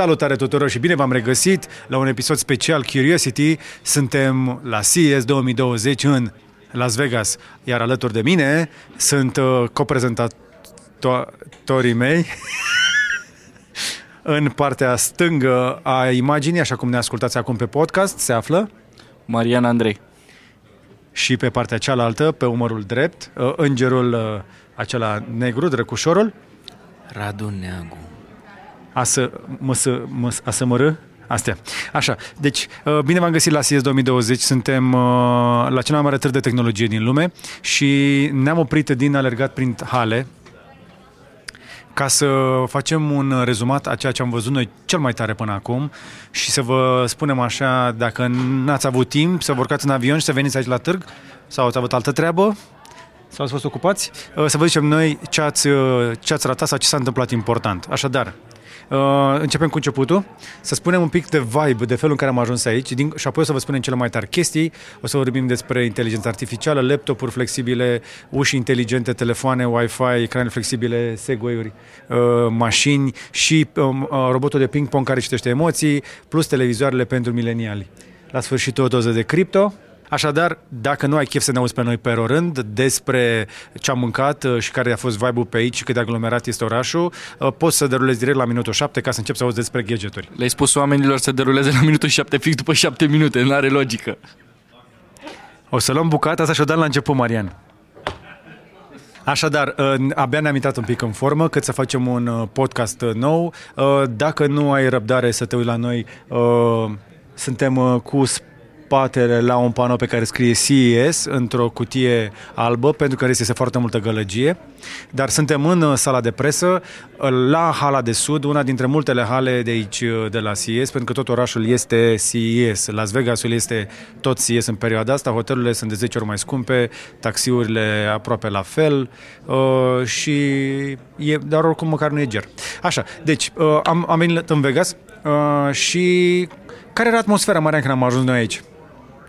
Salutare tuturor și bine v-am regăsit la un episod special Curiosity. Suntem la CES 2020 în Las Vegas, iar alături de mine sunt uh, coprezentatorii mei în partea stângă a imaginii, așa cum ne ascultați acum pe podcast, se află Marian Andrei. și pe partea cealaltă, pe umărul drept, uh, îngerul uh, acela negru, drăcușorul, Radu Neagu. Asă, măsă, măs, asămără? Astea. Așa, deci, uh, bine v-am găsit la CS 2020, suntem uh, la cel mai mare târg de tehnologie din lume și ne-am oprit din alergat prin hale ca să facem un rezumat a ceea ce am văzut noi cel mai tare până acum și să vă spunem așa, dacă n-ați avut timp să vă urcați în avion și să veniți aici la târg sau ați avut altă treabă, sau ați fost ocupați, uh, să vă zicem noi ce ați, uh, ce ați ratat sau ce s-a întâmplat important. Așadar, uh, începem cu începutul, să spunem un pic de vibe, de felul în care am ajuns aici. Din, și apoi o să vă spunem cele mai tari chestii, o să vorbim despre inteligență artificială, laptopuri flexibile, uși inteligente, telefoane, Wi-Fi, ecrane flexibile, Segway-uri, uh, mașini și um, uh, robotul de ping-pong care citește emoții, plus televizoarele pentru mileniali. La sfârșit o doză de cripto, Așadar, dacă nu ai chef să ne auzi pe noi pe rând despre ce am mâncat uh, și care a fost vibe-ul pe aici și cât de aglomerat este orașul, uh, poți să derulezi direct la minutul 7 ca să încep să auzi despre gadgeturi. Le-ai spus oamenilor să deruleze la minutul 7 fix după 7 minute, nu are logică. O să luăm bucata asta și o dăm la început, Marian. Așadar, uh, abia ne-am intrat un pic în formă cât să facem un uh, podcast uh, nou. Uh, Dacă nu ai răbdare să te uiți la noi, uh, suntem uh, cu spatele la un panou pe care scrie CES într-o cutie albă, pentru că este foarte multă gălăgie. Dar suntem în uh, sala de presă, uh, la hala de sud, una dintre multele hale de aici, uh, de la CES, pentru că tot orașul este CES. Las Vegasul este tot CES în perioada asta, hotelurile sunt de 10 ori mai scumpe, taxiurile aproape la fel uh, și e, dar oricum măcar nu e ger. Așa, deci uh, am, am venit în Vegas uh, și care era atmosfera, Marian, când am ajuns noi aici?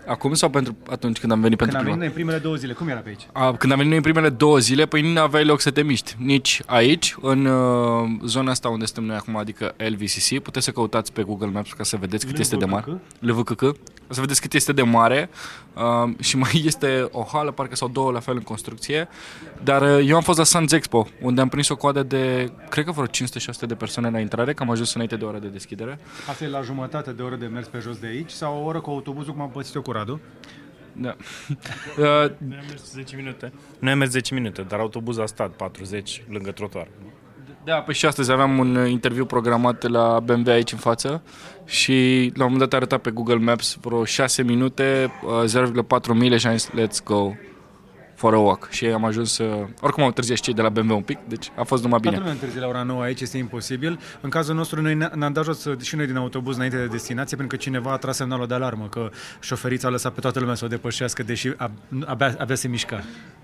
Acum sau pentru atunci când am venit Când pentru am prima? venit noi în primele două zile, cum era pe aici? A, când am venit noi în primele două zile, păi nu aveai loc să te miști. Nici aici, în uh, zona asta unde suntem noi acum, adică LVCC, puteți să căutați pe Google Maps ca să vedeți cât este de mare. LVCC. O să vedeți cât este de mare uh, și mai este o hală, parcă sau două la fel în construcție. Dar uh, eu am fost la Suns Expo, unde am prins o coadă de, cred că vreo 500-600 de persoane la intrare, că am ajuns înainte de ora de deschidere. Asta e la jumătate de oră de mers pe jos de aici sau o oră cu autobuzul, cum am pățit eu cu Radu? Da. Uh, Noi am mers 10 minute. Noi am mers 10 minute, dar autobuzul a stat 40 lângă trotuar. Da, păi și astăzi aveam un uh, interviu programat la BMW aici în față și la un moment dat a arătat pe Google Maps vreo 6 minute, uh, 0,4 mile și am zis let's go for a walk. Și am ajuns, uh, oricum au întârziat și cei de la BMW un pic, deci a fost numai Toată bine. lumea întârzi la ora 9 aici, este imposibil. În cazul nostru, noi ne- ne-am dat jos uh, și noi din autobuz înainte de destinație, pentru că cineva a tras semnalul de alarmă, că șoferița a lăsat pe toată lumea să o depășească, deși ab- abia, abia se mișca.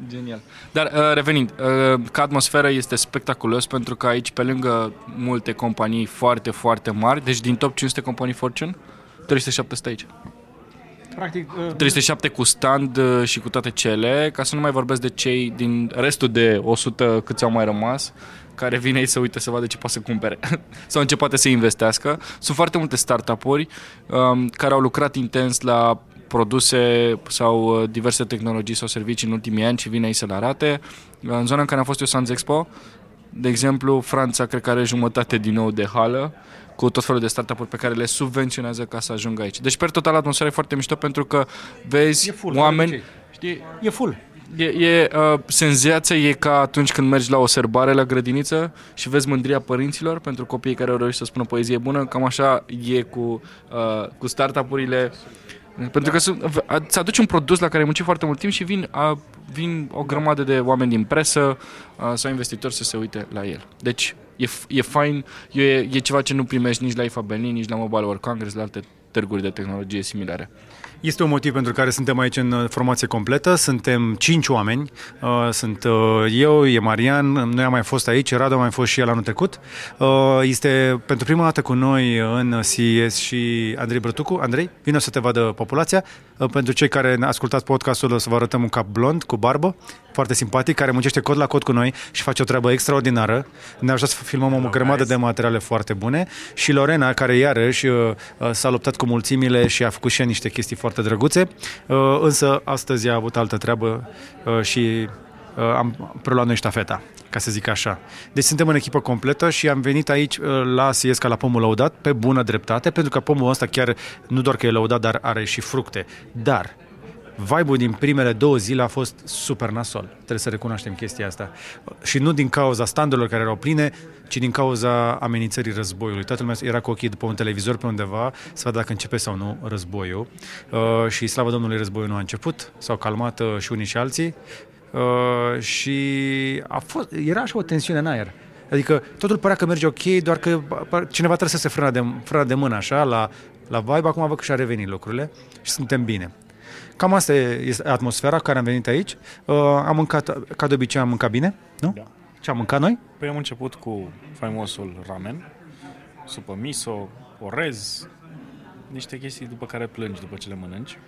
Genial. Dar uh, revenind, uh, ca atmosferă este spectaculos pentru că aici, pe lângă multe companii foarte, foarte mari, deci din top 500 companii Fortune, 307 stă aici. Practic, uh, 307 cu stand uh, și cu toate cele, ca să nu mai vorbesc de cei din restul de 100 câți au mai rămas, care vin aici să uite să vadă ce poate să cumpere sau în ce poate să investească. Sunt foarte multe startup-uri um, care au lucrat intens la produse sau uh, diverse tehnologii sau servicii în ultimii ani și vin aici să le arate. În zona în care am fost eu, Sans Expo, de exemplu, Franța cred că are jumătate din nou de hală cu tot felul de startup-uri pe care le subvenționează ca să ajungă aici. Deci, per total, atmosfera e foarte mișto pentru că vezi E full, oameni... ca de Știi, e full. E, e uh, senzația e ca atunci când mergi la o serbare la grădiniță și vezi mândria părinților pentru copiii care au reușit să spună poezie bună, cam așa e cu, uh, cu startup-urile. Pentru că sunt, v- îți aduci un produs la care ai muncit foarte mult timp și vin, a, vin o grămadă de oameni din presă uh, sau investitori să se uite la el. Deci e, f- e fain, e, e ceva ce nu primești nici la IFA Berlin, nici la Mobile World Congress, la alte târguri de tehnologie similare. Este un motiv pentru care suntem aici în uh, formație completă. Suntem cinci oameni. Uh, Sunt uh, eu, e Marian, noi am mai fost aici, Radu a mai fost și el anul trecut. Uh, Este pentru prima dată cu noi în CES și Andrei Brătucu. Andrei, vino să te vadă populația. Uh, Pentru cei care ne ascultați podcastul, o să vă arătăm un cap blond cu barbă, foarte simpatic, care muncește cod la cod cu noi și face o treabă extraordinară. Ne-a ajutat să filmăm o grămadă de materiale foarte bune. Și Lorena, care iarăși uh, uh, s-a luptat cu mulțimile și a făcut și ea niște chestii foarte drăguțe, Uh, însă astăzi a avut altă treabă uh, și uh, am preluat noi ștafeta, ca să zic așa. Deci suntem în echipă completă și am venit aici uh, la Siesca la pomul lăudat pe bună dreptate, pentru că pomul ăsta chiar nu doar că e lăudat, dar are și fructe. Dar vibe-ul din primele două zile a fost super nasol. Trebuie să recunoaștem chestia asta. Și nu din cauza standurilor care erau pline, ci din cauza amenințării războiului. Toată lumea era cu ochii după un televizor pe undeva să vadă dacă începe sau nu războiul. Uh, și slavă Domnului războiul nu a început, s-au calmat uh, și unii și alții. Uh, și a fost, era așa o tensiune în aer. Adică totul părea că merge ok, doar că par- cineva trebuie să se frâna de, frâna de mână așa la, la vibe. Acum văd că și-a revenit lucrurile și suntem bine. Cam asta este atmosfera cu care am venit aici. Uh, am mâncat, ca de obicei am mâncat bine, nu? Da. Ce am mâncat noi? Păi am început cu faimosul ramen, supă miso, orez, niște chestii după care plângi după ce le mănânci.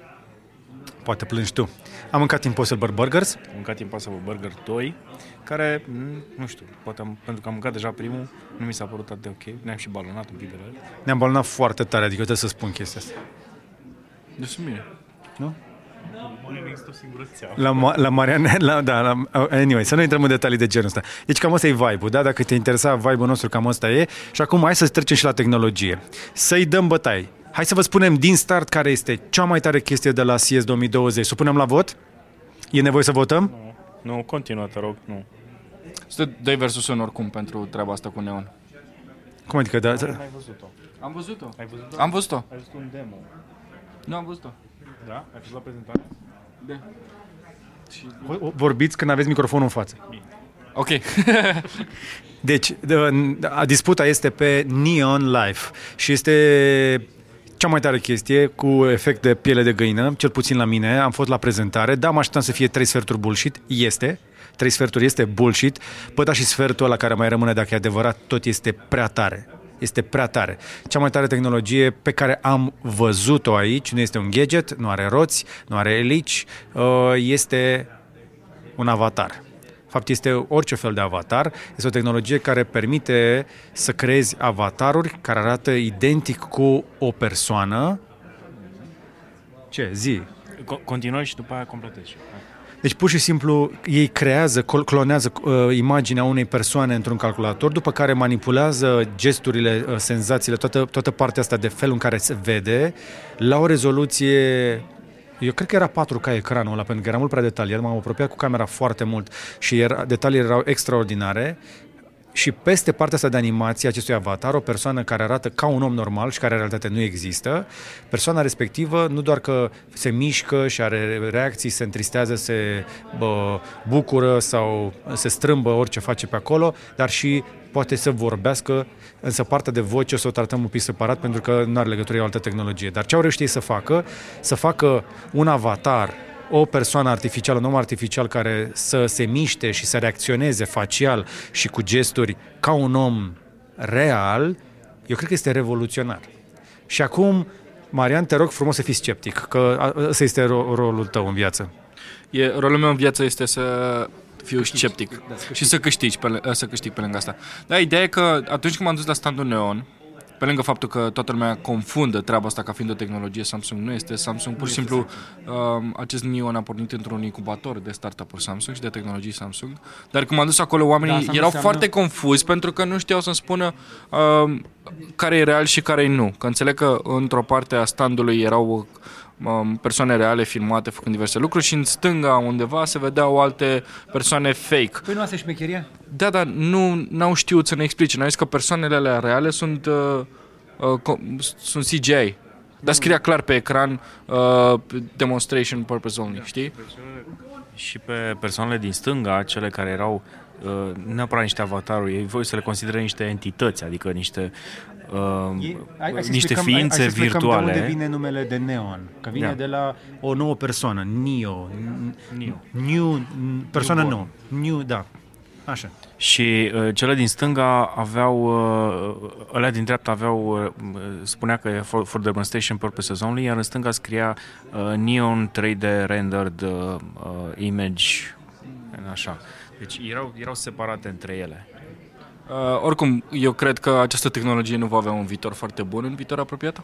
Poate plângi tu. Am mâncat Impossible Burgers. Am mâncat Impossible Burger 2, care, m, nu știu, poate am, pentru că am mâncat deja primul, nu mi s-a părut atât de ok. Ne-am și balonat un pic de la el. Ne-am balonat foarte tare, adică trebuie să spun chestia asta. Deci sunt bine. Nu? Nu există o singură țeavă. La, Ma- la Mariana, la, da, la, anyway, să nu intrăm în detalii de genul ăsta. Deci cam ăsta e vibe-ul, da? Dacă te interesa vibe-ul nostru, cam ăsta e. Și acum hai să trecem și la tehnologie. Să-i dăm bătai. Hai să vă spunem din start care este cea mai tare chestie de la CS 2020. Să o punem la vot? E nevoie să votăm? Nu, nu, continuă, te rog, nu. Sunt 2 versus 1 oricum pentru treaba asta cu neon. Cum adică? Da, da. Ai văzut-o. Am văzut-o. Ai văzut-o? Am văzut-o. Ai văzut un demo. Nu am văzut-o. Da? Ai fost la prezentare? Da. Vorbiți când aveți microfonul în față. Ok. Deci, de- a- disputa este pe Neon Life și este cea mai tare chestie cu efect de piele de găină, cel puțin la mine. Am fost la prezentare, da, mă așteptam să fie trei sferturi bullshit, este. Trei sferturi este bullshit, păi da și sfertul ăla care mai rămâne dacă e adevărat, tot este prea tare. Este prea tare. Cea mai tare tehnologie pe care am văzut-o aici, nu este un gadget, nu are roți, nu are elici, uh, este un avatar. De fapt, este orice fel de avatar. Este o tehnologie care permite să creezi avataruri care arată identic cu o persoană. Ce? Zi. Co- continuă și după aia completezi. Deci pur și simplu ei creează, col- clonează uh, imaginea unei persoane într-un calculator, după care manipulează gesturile, uh, senzațiile, toată, toată partea asta de felul în care se vede, la o rezoluție eu cred că era 4K ecranul ăla, pentru că era mult prea detaliat, m-am apropiat cu camera foarte mult și era, detaliile erau extraordinare și peste partea asta de animație acestui avatar, o persoană care arată ca un om normal și care în realitate nu există, persoana respectivă nu doar că se mișcă și are reacții, se întristează, se bă, bucură sau se strâmbă orice face pe acolo, dar și poate să vorbească, însă partea de voce o să o tratăm un pic separat pentru că nu are legătură cu o altă tehnologie. Dar ce au reușit ei să facă? Să facă un avatar o persoană artificială, un om artificial care să se miște și să reacționeze facial și cu gesturi ca un om real, eu cred că este revoluționar. Și acum, Marian, te rog frumos să fii sceptic, că a- ăsta este ro- rolul tău în viață. E, rolul meu în viață este să fiu sceptic și să câștigi pe, lâ- să câștig pe lângă asta. Da, ideea e că atunci când m-am dus la standul Neon, pe lângă faptul că toată lumea confundă treaba asta ca fiind o tehnologie Samsung, nu este. Samsung pur și simplu, um, acest Neon a pornit într-un incubator de startup-uri Samsung și de tehnologii Samsung. Dar când m-am dus acolo, oamenii Da, asta nu erau înseamnă- foarte confuzi pentru că nu știau să-mi spună um, care e real și care e nu. Că înțeleg că într-o parte a standului erau um, persoane reale filmate făcând diverse lucruri și în stânga undeva se vedeau alte persoane fake. Păi nu asta e șmecheria? Da, dar nu n-au știut să ne explice. Ne-au zis că persoanele alea reale sunt, uh, uh, co- sunt CGI. Dar scria clar pe ecran uh, demonstration purpose only, știi? Și pe persoanele din stânga, cele care erau uh, nu neapărat niște avataruri, ei voi să le consideră niște entități, adică niște uh, E- hai- hai să niște explicăm- ființe hai, hai să explicăm virtuale. De unde vine numele de Neon? Că vine Da. de la o nouă persoană, Neo. n- Neo. New, n- persoană Newborn. nouă. New, da. Așa. Și uh, cele din stânga aveau, uh, alea din dreapta aveau, uh, spunea că e for, for demonstration purposes only, iar în stânga scria uh, Neon 3D rendered uh, uh, image, așa. Deci erau, erau separate între ele. Uh, oricum, eu cred că această tehnologie nu va avea un viitor foarte bun în viitor apropiat.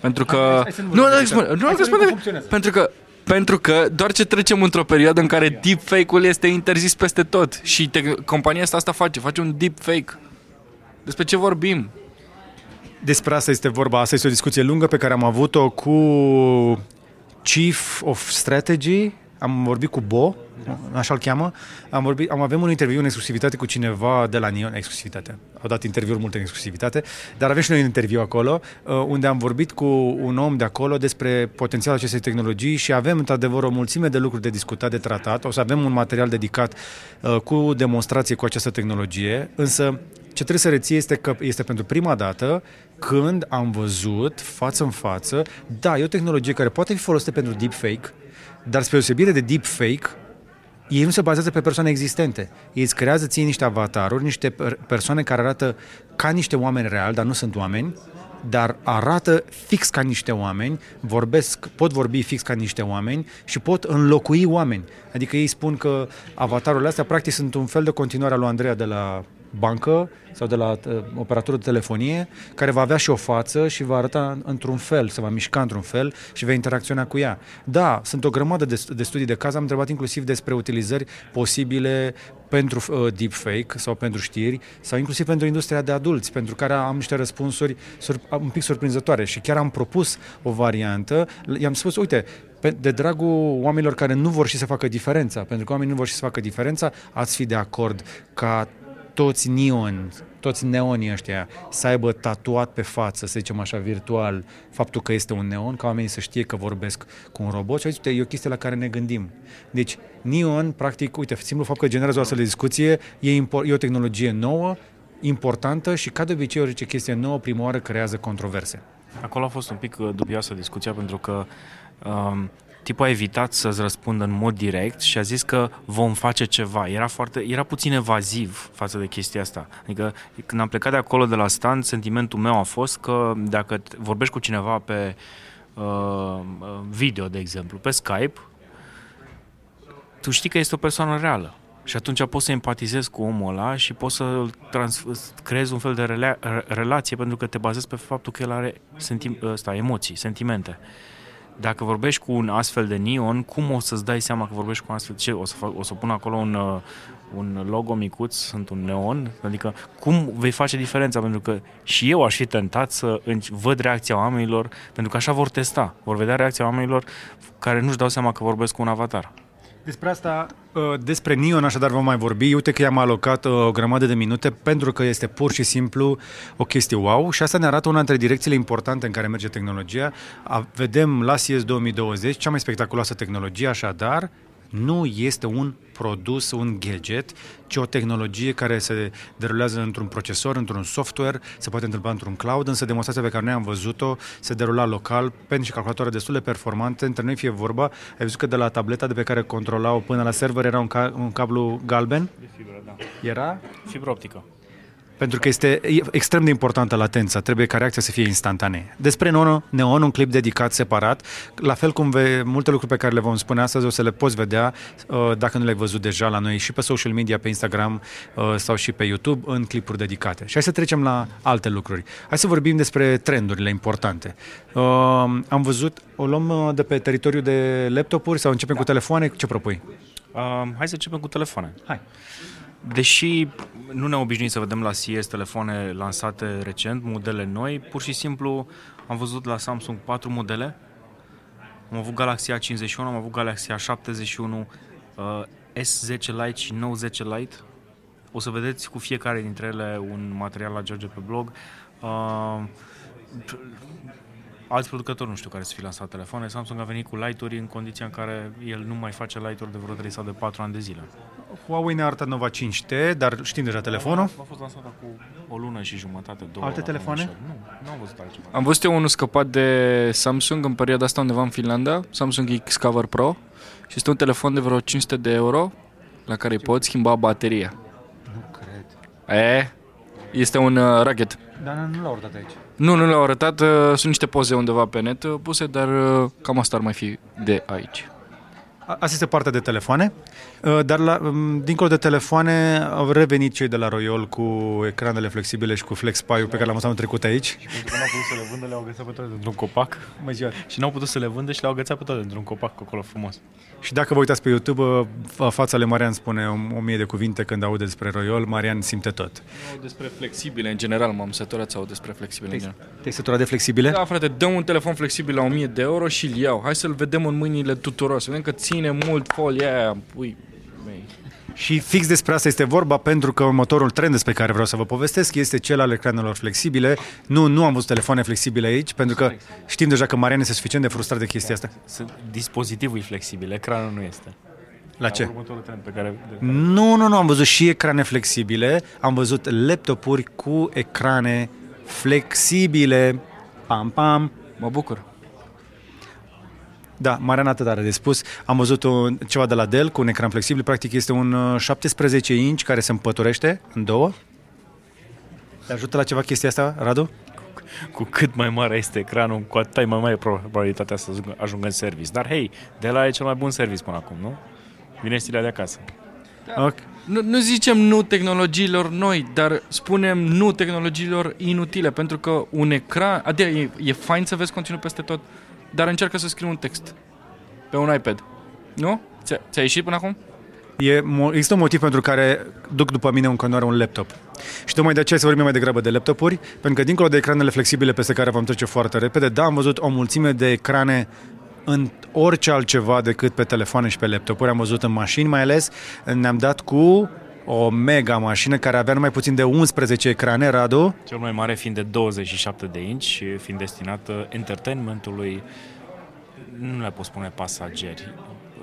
Pentru că... Hai- hai să nu nu, nu, vorbim nu, de spune, asta. nu, Hai nu, să vedem spune, cum funcționează. pentru că pentru că doar ce trecem într-o perioadă în care deepfake-ul este interzis peste tot și te, compania asta asta face, face un deepfake. Despre ce vorbim? Despre asta este vorba. Asta este o discuție lungă pe care am avut-o cu Chief of Strategy. Am vorbit cu Bo, așa-l cheamă. Am vorbit, am avem un interviu în exclusivitate cu cineva de la Neon, exclusivitate. Au dat interviuri multe în exclusivitate, dar avem și noi un interviu acolo, uh, unde am vorbit cu un om de acolo despre potențialul acestei tehnologii și avem într-adevăr o mulțime de lucruri de discutat, de tratat. O să avem un material dedicat uh, cu demonstrație cu această tehnologie, însă ce trebuie să reții este că este pentru prima dată când am văzut față în față, da, e o tehnologie care poate fi folosită pentru deepfake, dar spre deosebire de deepfake, ei nu se bazează pe persoane existente. Ei îți creează ție niște avataruri, niște per- persoane care arată ca niște oameni reali, dar nu sunt oameni, dar arată fix ca niște oameni, vorbesc, pot vorbi fix ca niște oameni și pot înlocui oameni. Adică ei spun că avatarurile astea practic sunt un fel de continuare a lui Andreea de la bancă sau de la uh, operatorul de telefonie, care va avea și o față și va arăta într-un fel, se va mișca într-un fel și va interacționa cu ea. Da, sunt o grămadă de, de studii de caz, am întrebat inclusiv despre utilizări posibile pentru uh, deepfake sau pentru știri sau inclusiv pentru industria de adulți, pentru care am niște răspunsuri sur, un pic surprinzătoare și chiar am propus o variantă. I-am spus, uite, pe- de dragul oamenilor care nu vor și să facă diferența, pentru că oamenii nu vor și să facă diferența, ați fi de acord ca toți neon, toți neonii ăștia să aibă tatuat pe față, să zicem așa, virtual, faptul că este un neon, ca oamenii să știe că vorbesc cu un robot și uite, e o chestie la care ne gândim. Deci, neon, practic, uite, simplu fapt că generează o astfel de discuție, e, impor- e o tehnologie nouă, importantă și, ca de obicei, orice chestie nouă, prima oară creează controverse. Acolo a fost un pic uh, dubioasă discuția pentru că um, tipul a evitat să-ți răspundă în mod direct și a zis că vom face ceva. Era, foarte, era puțin evaziv față de chestia asta. Adică când am plecat de acolo de la stand, sentimentul meu a fost că dacă t- vorbești cu cineva pe uh, video, de exemplu, pe Skype, tu știi că este o persoană reală. Și atunci poți să empatizezi cu omul ăla și poți să trans- creezi un fel de rela- re- relație pentru că te bazezi pe faptul că el are senti- ăsta, emoții, sentimente. Dacă vorbești cu un astfel de neon, cum o să-ți dai seama că vorbești cu un astfel? Ce, o să, fac, o să pun acolo un, uh, un logo micuț, sunt un neon? Adică cum vei face diferența? Pentru că și eu aș fi tentat să înci- văd reacția oamenilor, pentru că așa vor testa. Vor vedea reacția oamenilor care nu-și dau seama că vorbesc cu un avatar. Despre asta, uh, despre Neon, așadar vom mai vorbi. Uite că i-am alocat uh, o grămadă de minute pentru că este pur și simplu o chestie wow și asta ne arată una dintre direcțiile importante în care merge tehnologia. A- Vedem la CES 2020 cea mai spectaculoasă tehnologie, așadar nu este un produs, un gadget, ci o tehnologie care se derulează într-un procesor, într-un software, se poate întâmpla într-un cloud, însă demonstrația pe care noi am văzut-o se derula local pe niște calculatoare destul de performante, între noi fie vorba, ai văzut că de la tableta de pe care controlau până la server era un, ca- un cablu galben? De fibră, da. Era? Fibră optică. Pentru că este e extrem de importantă latența, trebuie ca reacția să fie instantanee. Despre Neon, Neon un clip dedicat separat, la fel cum ve, multe lucruri pe care le vom spune astăzi o să le poți vedea uh, dacă nu le-ai văzut deja la noi și pe social media, pe Instagram uh, sau și pe YouTube în clipuri dedicate. Și hai să trecem la alte lucruri. Hai să vorbim despre trendurile importante. Uh, am văzut, o luăm uh, de pe teritoriul de laptopuri sau începem cu telefoane? Ce propui? Uh, hai să începem cu telefoane. Hai. Deși nu ne-am obișnuit să vedem la CES telefoane lansate recent, modele noi, pur și simplu am văzut la Samsung 4 modele. Am avut Galaxy A51, am avut Galaxy A71, uh, S10 Lite și Note 10 Lite. O să vedeți cu fiecare dintre ele un material la George pe blog. Uh, alți producători nu știu care să fi lansat telefoane. Samsung a venit cu light-uri în condiția în care el nu mai face light-uri de vreo 3 sau de 4 ani de zile. Huawei ne arată Nova 5T, dar știm deja telefonul. A fost lansat cu o lună și jumătate, două. Alte la telefoane? Commercial. Nu, nu am văzut altceva. Am văzut eu unul scăpat de Samsung în perioada asta undeva în Finlanda, Samsung X-Cover Pro și este un telefon de vreo 500 de euro la care îi poți schimba bateria. Nu cred. E, este un uh, racket. Dar nu l-au arătat aici. Nu, nu le-au arătat, uh, sunt niște poze undeva pe net uh, puse, dar uh, cam asta ar mai fi de aici. A- Asta este partea de telefoane, Uh, dar la, um, dincolo de telefoane au revenit cei de la Royol cu ecranele flexibile și cu FlexPy-ul pe care l-am văzut anul trecut aici. Pentru că n-au putut să le vândă, le-au agățat pe toate într-un copac. Mă ziua. Și n-au putut să le vândă și le-au agățat pe toate într-un copac acolo frumos. Și dacă vă uitați pe YouTube, uh, fa- fața lui Marian spune o, o mie de cuvinte când aude despre Royol, Marian simte tot. Despre flexibile, în general, m-am săturat să aud despre flexibile în general. Te-ai săturat de flexibile? Da, frate, dăm un telefon flexibil la 1000 de euro și îl iau. Hai să-l vedem în mâinile tuturor, să vedem că ține mult folia aia. Ui, mei. Și fix despre asta este vorba, pentru că următorul trend despre care vreau să vă povestesc este cel al ecranelor flexibile. Nu, nu am văzut telefoane flexibile aici, pentru că știm deja că Marian este suficient de frustrat de chestia asta. Sunt, dispozitivul e flexibil, ecranul nu este. La ce? Următorul trend pe care... Nu, nu, nu, am văzut și ecrane flexibile, am văzut laptopuri cu ecrane flexibile. Pam, pam. Mă bucur. Da, Marian atât are de spus. Am văzut un, ceva de la Dell cu un ecran flexibil. Practic este un uh, 17 inch care se împăturește în două. Te ajută la ceva chestia asta, Radu? Cu cât mai mare este ecranul, cu atât ai mai mare probabilitatea să ajungă- ajungă în service. Dar hei, de la e cel mai bun service până acum, nu? Vine stilea de acasă. Ok. Nu, nu zicem nu tehnologiilor noi, dar spunem nu tehnologiilor inutile, pentru că un ecran, adică e, e fain să vezi conținut peste tot, dar încearcă să scrii un text pe un iPad. Nu? Ți-a, ți-a ieșit până acum? E, mo- există un motiv pentru care duc după mine în continuare un laptop. Și tocmai de aceea să vorbim mai degrabă de laptopuri, pentru că dincolo de ecranele flexibile peste care vom trece foarte repede, da, am văzut o mulțime de ecrane în orice altceva decât pe telefoane și pe laptopuri. Am văzut în mașini mai ales. Ne-am dat cu o mega mașină care avea numai puțin de 11 ecrane, Radu. Cel mai mare fiind de 27 de inch și fiind destinat uh, entertainmentului, nu le pot spune pasageri,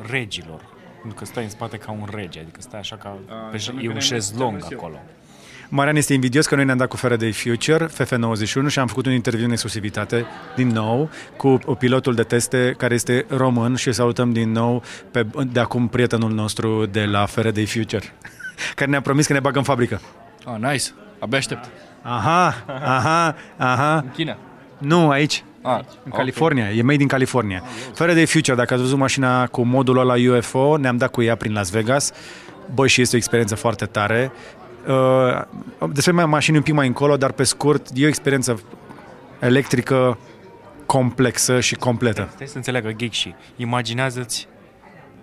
regilor. Pentru că stai în spate ca un rege, adică stai așa ca... pe, înseamnă e că un ne-ai șezlong înțeles eu. acolo. Marian este invidios că noi ne-am dat cu Faraday Future, FF91 și am făcut un interviu în exclusivitate din nou cu pilotul de teste care este român și îl salutăm din nou pe, de acum prietenul nostru de la Faraday Future care ne-a promis că ne bagă în fabrică. Ah, nice. Abia aștept. Aha, aha, aha. În China. Nu, aici. Ah, În California, e made in California. Faraday Future, dacă ați văzut mașina cu modul ăla UFO, ne-am dat cu ea prin Las Vegas. Băi, și este o experiență foarte tare. Uh, despre mai mașini un pic mai încolo, dar pe scurt, e o experiență electrică complexă și completă. Stai să înțeleagă geek și imaginează-ți,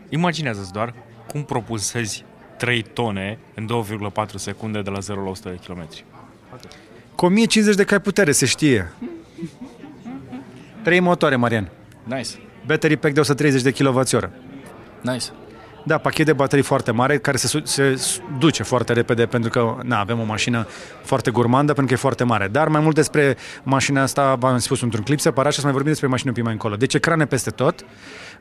imaginează-ți doar cum propulsezi 3 tone în 2,4 secunde de la 0 la 100 de km. Cu 1050 de cai putere, se știe. Trei motoare, Marian. Nice. Battery pack de 130 de kWh. Nice. Da, pachet de baterii foarte mare care se, su- se s- duce foarte repede pentru că na, avem o mașină foarte gurmandă pentru că e foarte mare. Dar mai mult despre mașina asta v-am spus într-un clip separat și să mai vorbim despre mașină un pic mai încolo. Deci ecrane peste tot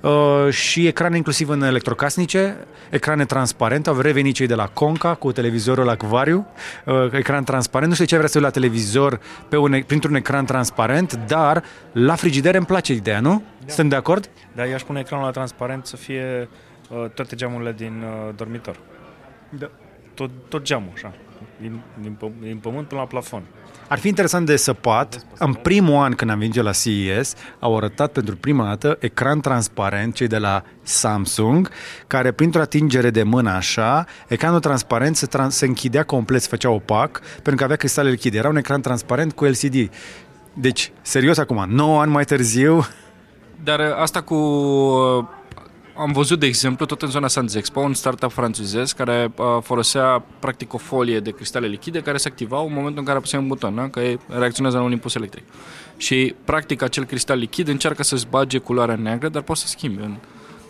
uh, și ecrane inclusiv în electrocasnice, ecrane transparente. Au revenit cei de la Conca cu televizorul acvariu, uh, ecran transparent. Nu știu ce vrea să la televizor pe un, e- printr-un ecran transparent, dar la frigidere îmi place ideea, nu? Da. Suntem de acord? Dar eu aș pune ecranul la transparent să fie uh, toate geamurile din uh, dormitor. Da. Tot, tot geamul, așa. Din, din, pă- din pământ până la plafon. Ar fi interesant de săpat. În primul an când am venit eu la CES, au arătat pentru prima dată ecran transparent, cei de la Samsung, care printr-o atingere de mână așa, ecranul transparent se, trans- se închidea complet, se făcea opac, pentru că avea cristale lichide. Era un ecran transparent cu LCD. Deci, serios acum, 9 ani mai târziu, Dar uh, asta cu... uh, Am văzut, de exemplu, tot în zona Sans Expo, un startup franțuzez care uh, folosea practic o folie de cristale lichide care se activau în momentul în care apeseai un buton, da? că e- reacționează la un impuls electric. Și practic acel cristal lichid încearcă să-ți bage culoarea neagră, dar poți să schimbi în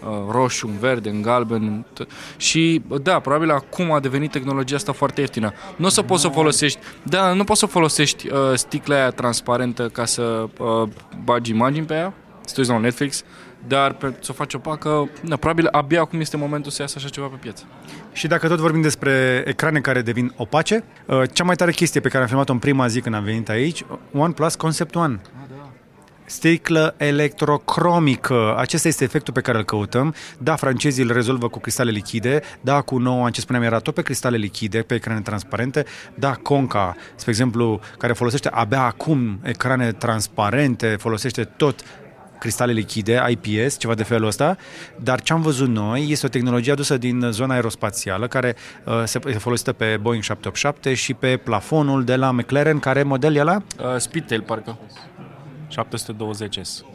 uh, roșu, în verde, în galben. T- și da, probabil acum a devenit tehnologia asta foarte ieftină. Nu o să poți să folosești, da, nu poți să folosești uh, sticla aia transparentă ca să uh, bagi imagini pe ea, să te uiți la un Netflix, dar pe, să o faci opacă, da, probabil abia acum este momentul să iasă așa ceva pe piață. Și dacă tot vorbim despre ecrane care devin opace, uh, cea mai tare chestie pe care am filmat-o în prima zi când am venit aici, OnePlus Concept One. Sticlă electrocromică. Acesta este efectul pe care îl căutăm. Da, francezii îl rezolvă cu cristale lichide. Da, cu nou, ce spuneam, era tot pe cristale lichide, pe ecrane transparente. Da, Conca, spre exemplu, care folosește abia acum ecrane transparente, folosește tot cristale lichide, IPS, ceva de felul ăsta, dar ce am văzut noi este o tehnologie adusă din zona aerospațială care uh, se folosită pe Boeing 787 și pe plafonul de la McLaren, care model e la? Uh, Speedtail, parcă. 720S.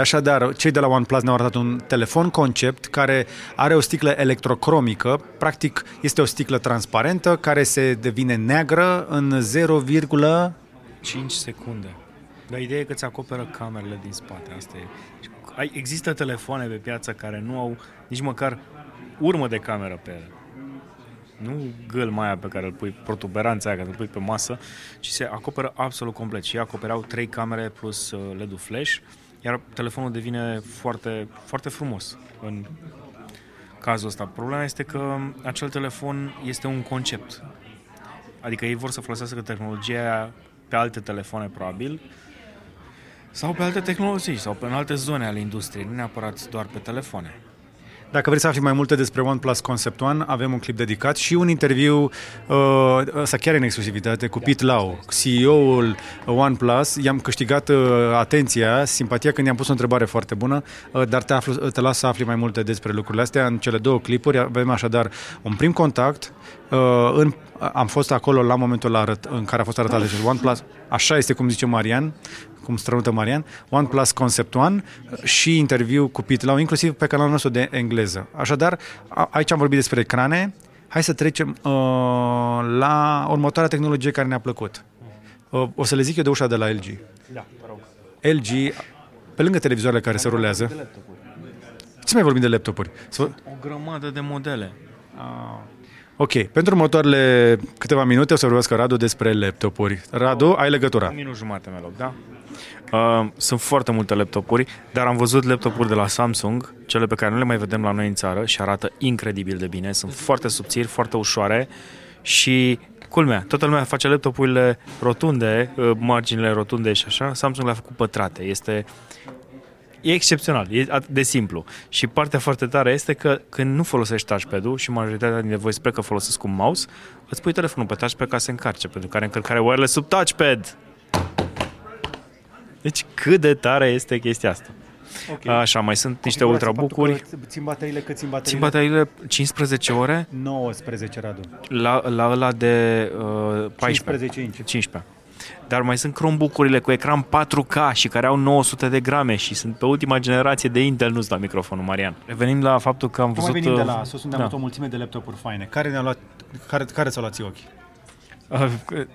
Așadar, cei de la OnePlus ne-au arătat un telefon concept care are o sticlă electrocromică, practic este o sticlă transparentă care se devine neagră în 5 secunde. Dar ideea e că îți acoperă camerele din spate. Asta e. Ai, există telefoane pe piață care nu au nici măcar urmă de cameră pe ele. Nu gâlma aia pe care îl pui, protuberanța aia care îl pui pe masă, ci se acoperă absolut complet. Și acoperau trei camere plus uh, LED-ul flash, iar telefonul devine foarte, foarte frumos în cazul ăsta. Problema este că acel telefon este un concept. Adică ei vor să folosească tehnologia pe alte telefoane, probabil, sau pe alte tehnologii, sau pe în alte zone ale industriei, nu neapărat doar pe telefoane. Dacă vreți să afli mai multe despre OnePlus Concept One, avem un clip dedicat și un interviu, uh, ăsta chiar în exclusivitate, cu Pete Lau, CEO-ul OnePlus. I-am câștigat uh, atenția, simpatia când i-am pus o întrebare foarte bună, uh, dar te, aflu, te las să afli mai multe despre lucrurile astea în cele două clipuri. Avem așadar un prim contact, uh, în, am fost acolo la momentul arăt, în care a fost arătat de OnePlus, așa este cum zice Marian, cum strănută Marian, OnePlus Concept One și interviu cu Pete Lau, inclusiv pe canalul nostru de engleză. Așadar, a, aici am vorbit despre ecrane, hai să trecem uh, la următoarea tehnologie care ne-a plăcut. Uh, o să le zic eu de ușa de la LG. Da, rog. LG, pe lângă televizoarele care se rulează, ce mai vorbim de laptopuri? Să... O grămadă de modele. Ok, pentru următoarele câteva minute o să vorbesc Radu despre laptopuri. Radu, ai legătura. Un minut jumate, mi da? Uh, sunt foarte multe laptopuri, dar am văzut laptopuri de la Samsung, cele pe care nu le mai vedem la noi în țară și arată incredibil de bine. Sunt foarte subțiri, foarte ușoare și culmea, toată lumea face laptopurile rotunde, uh, marginile rotunde și așa, Samsung le-a făcut pătrate. Este e excepțional, e atât de simplu. Și partea foarte tare este că când nu folosești touchpad-ul și majoritatea dintre voi spre că folosesc un mouse, îți pui telefonul pe touchpad ca să încarce, pentru că are încărcare wireless sub touchpad. Deci cât de tare este chestia asta. Okay. Așa, mai sunt niște ultrabook-uri. Țin bateriile, cât țin bateriile? Țin bateriile 15 ore. 19, Radu. La, la ăla de uh, 14. 15 inch. 15. Dar mai sunt Chromebook-urile cu ecran 4K și care au 900 de grame și sunt pe ultima generație de Intel, nu-ți la microfonul, Marian. Revenim la faptul că am văzut... Cum venim de la Asus, unde da. am avut o mulțime de laptopuri faine. Care ne-au luat, care, care ți-au luat ochi? Uh,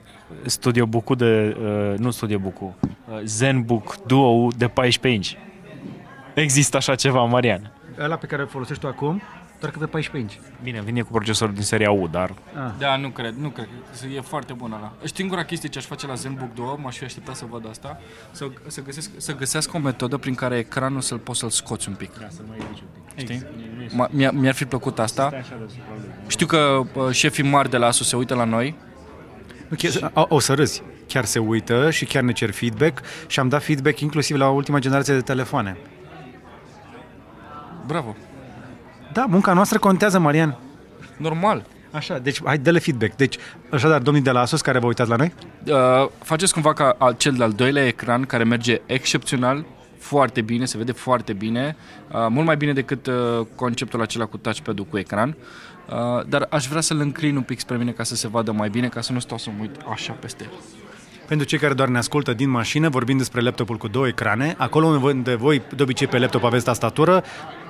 Studio Book de, uh, nu Studio Book, uh, ZenBook Duo de 14 inch. Există așa ceva, Marian? Ăla pe care îl folosești tu acum, doar că pe 14 inch. Bine, vine cu procesorul din seria U, dar... Ah. Da, nu cred, nu cred. E foarte bun ăla. Singura chestie ce aș face la ZenBook 2, m-aș fi așteptat să văd asta, să, să, găsesc, să găsească o metodă prin care ecranul să-l poți să-l scoți un pic. Da, să-l mai ridici un pic. Știi? Exact. Mi-a, mi-ar fi plăcut asta. Știu că uh, șefii mari de la ASUS se uită la noi. Okay, o, o să râzi. Chiar se uită și chiar ne cer feedback și am dat feedback inclusiv la ultima generație de telefoane. Bravo. Da, munca noastră contează, Marian. Normal. Așa, deci hai, dă-le feedback. Deci, așadar, domnii de la Asus care vă uitați la noi? Uh, faceți cumva ca al, cel de-al doilea ecran care merge excepțional, foarte bine, se vede foarte bine, uh, mult mai bine decât uh, conceptul acela cu touchpad-ul cu ecran, uh, dar aș vrea să-l înclin un pic spre mine ca să se vadă mai bine, ca să nu stau să mă uit așa peste el. Pentru cei care doar ne ascultă din mașină, vorbim despre laptopul cu două ecrane. Acolo unde voi, de obicei, pe laptop aveți tastatură,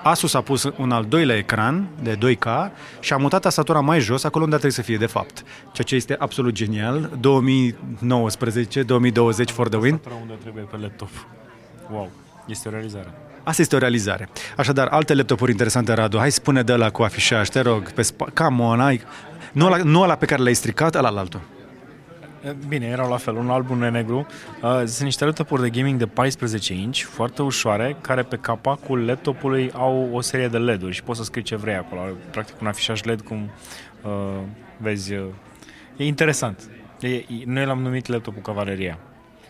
Asus a pus un al doilea ecran de 2K și a mutat tastatura mai jos, acolo unde trebuie să fie de fapt. Ceea ce este absolut genial. 2019, 2020 for the win. unde trebuie pe laptop. Wow, este o realizare. Asta este o realizare. Așadar, alte laptopuri interesante, Radu. Hai spune de la cu afișaj, te rog, pe spa- Come on, ai... Nu ăla, nu ăla pe care l-ai stricat, ăla la altul. Bine, erau la fel, un alb, un negru. Uh, Sunt niște laptopuri de gaming de 14 inch, foarte ușoare, care pe capacul laptopului au o serie de LED-uri și poți să scrii ce vrei acolo. Practic un afișaj LED cum uh, vezi. Uh, e interesant. E, e, noi l-am numit laptopul Cavaleria.